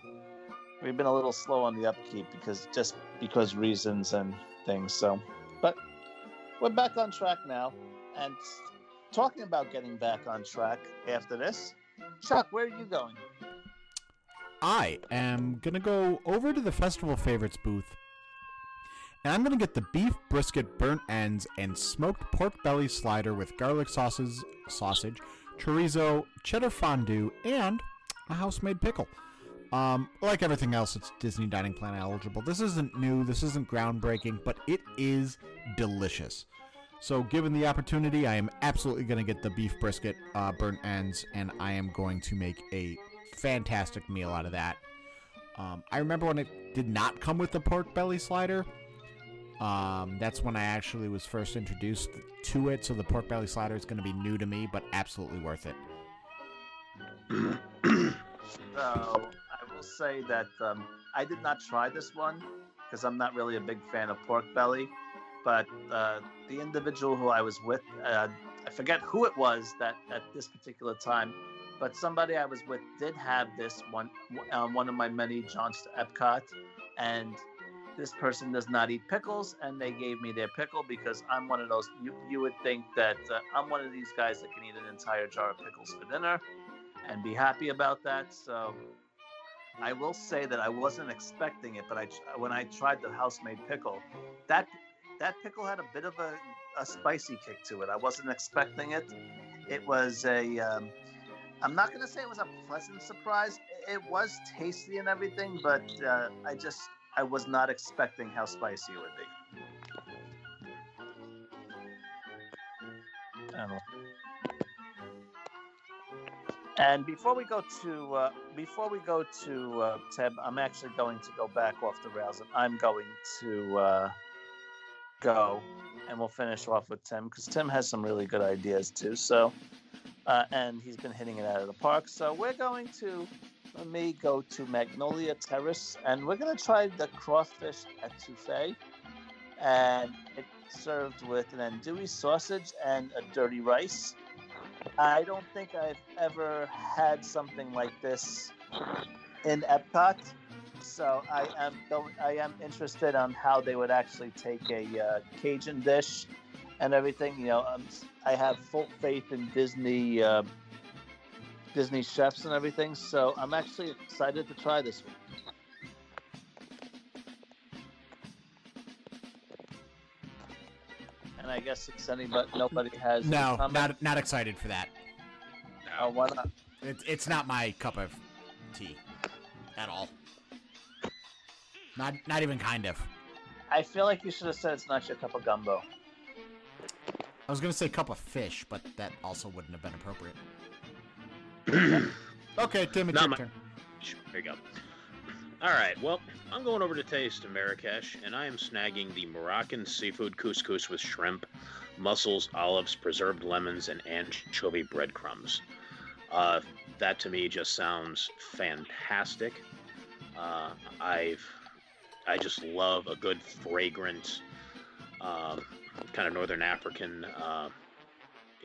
we've been a little slow on the upkeep because just because reasons and things. So, but we're back on track now, and talking about getting back on track after this, Chuck, where are you going? I am gonna go over to the festival favorites booth, and I'm gonna get the beef brisket burnt ends and smoked pork belly slider with garlic sauces, sausage, chorizo, cheddar fondue, and a house-made pickle. Um, like everything else, it's Disney Dining Plan eligible. This isn't new, this isn't groundbreaking, but it is delicious. So, given the opportunity, I am absolutely going to get the beef brisket, uh, burnt ends, and I am going to make a fantastic meal out of that. Um, I remember when it did not come with the pork belly slider. Um, that's when I actually was first introduced to it. So the pork belly slider is going to be new to me, but absolutely worth it. So will say that um, I did not try this one because I'm not really a big fan of pork belly. But uh, the individual who I was with, uh, I forget who it was that at this particular time, but somebody I was with did have this one um, one of my many jaunts to Epcot, and this person does not eat pickles, and they gave me their pickle because I'm one of those. You you would think that uh, I'm one of these guys that can eat an entire jar of pickles for dinner and be happy about that. So I will say that I wasn't expecting it, but I when I tried the house made pickle, that that pickle had a bit of a, a spicy kick to it. I wasn't expecting it. It was a um, I'm not gonna say it was a pleasant surprise. It was tasty and everything, but uh, I just I was not expecting how spicy it would be. I don't know. And before we go to uh, before we go to uh, Tim, I'm actually going to go back off the rails, and I'm going to uh, go, and we'll finish off with Tim because Tim has some really good ideas too. So, uh, and he's been hitting it out of the park. So we're going to let me go to Magnolia Terrace, and we're going to try the crawfish etouffee, and it's served with an andouille sausage and a dirty rice. I don't think I've ever had something like this in Epcot, so I am I am interested on how they would actually take a uh, Cajun dish and everything. You know, um, I have full faith in Disney uh, Disney chefs and everything, so I'm actually excited to try this one. I guess it's anybody nobody has No, comment? not not excited for that. Oh, why not? It's it's not my cup of tea at all. Not not even kind of. I feel like you should have said it's not your cup of gumbo. I was gonna say cup of fish, but that also wouldn't have been appropriate. okay, Tim, it's Not your my- turn. There you go. All right. Well, I'm going over to Taste of Marrakesh, and I am snagging the Moroccan seafood couscous with shrimp, mussels, olives, preserved lemons, and anchovy breadcrumbs. Uh, that to me just sounds fantastic. Uh, I've, I just love a good fragrant, um, kind of Northern African. Uh,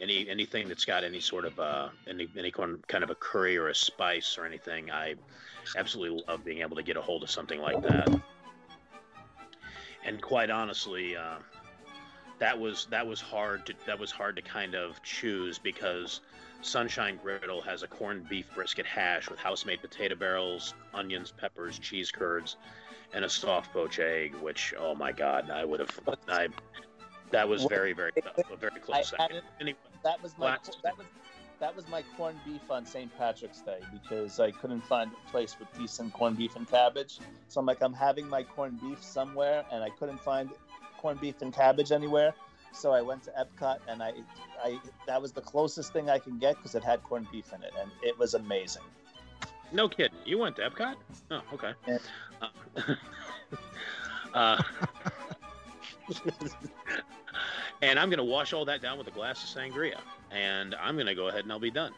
any anything that's got any sort of uh, any any kind kind of a curry or a spice or anything, I absolutely love being able to get a hold of something like that. And quite honestly, uh, that was that was hard to that was hard to kind of choose because Sunshine Griddle has a corned beef brisket hash with house-made potato barrels, onions, peppers, cheese curds, and a soft poach egg. Which, oh my God, I would have. I that was very very a very close I second. Anyway, That was my that was that was my corned beef on St. Patrick's Day because I couldn't find a place with decent corned beef and cabbage. So I'm like, I'm having my corned beef somewhere, and I couldn't find corned beef and cabbage anywhere. So I went to Epcot, and I, I that was the closest thing I can get because it had corned beef in it, and it was amazing. No kidding. You went to Epcot? Oh, okay. Yeah. Uh, uh, and I'm going to wash all that down with a glass of sangria. And I'm going to go ahead and I'll be done.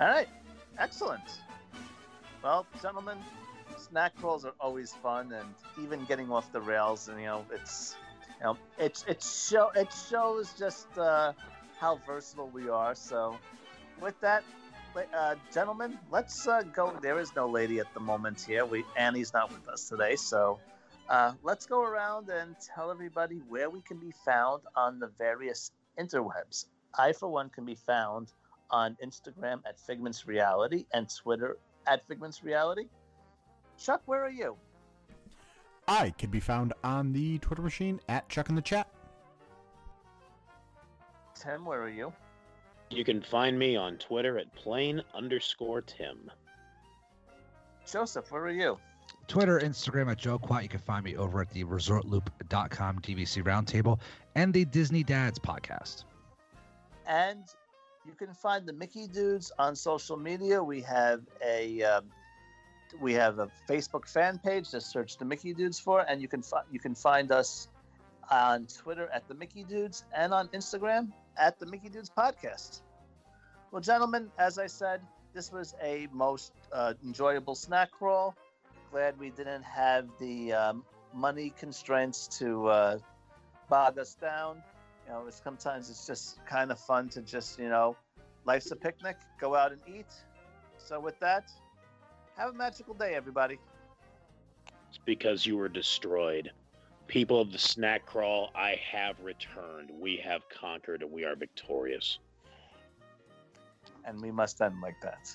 All right, excellent. Well, gentlemen, snack crawls are always fun, and even getting off the rails, and you know, it's you know, it's it show it shows just uh, how versatile we are. So, with that, uh, gentlemen, let's uh, go. There is no lady at the moment here. We Annie's not with us today, so. Uh, let's go around and tell everybody where we can be found on the various interwebs. I, for one, can be found on Instagram at Figments Reality and Twitter at Figments Reality. Chuck, where are you? I can be found on the Twitter machine at Chuck in the Chat. Tim, where are you? You can find me on Twitter at plain underscore Tim. Joseph, where are you? Twitter, Instagram at Joe Quat. You can find me over at the resortloop.com DVC Roundtable and the Disney Dads podcast. And you can find the Mickey Dudes on social media. We have a um, we have a Facebook fan page. Just search the Mickey Dudes for, and you can fi- you can find us on Twitter at the Mickey Dudes and on Instagram at the Mickey Dudes Podcast. Well, gentlemen, as I said, this was a most uh, enjoyable snack crawl. Glad we didn't have the um, money constraints to uh, bog us down. You know, sometimes it's just kind of fun to just, you know, life's a picnic, go out and eat. So, with that, have a magical day, everybody. It's because you were destroyed. People of the snack crawl, I have returned. We have conquered and we are victorious. And we must end like that.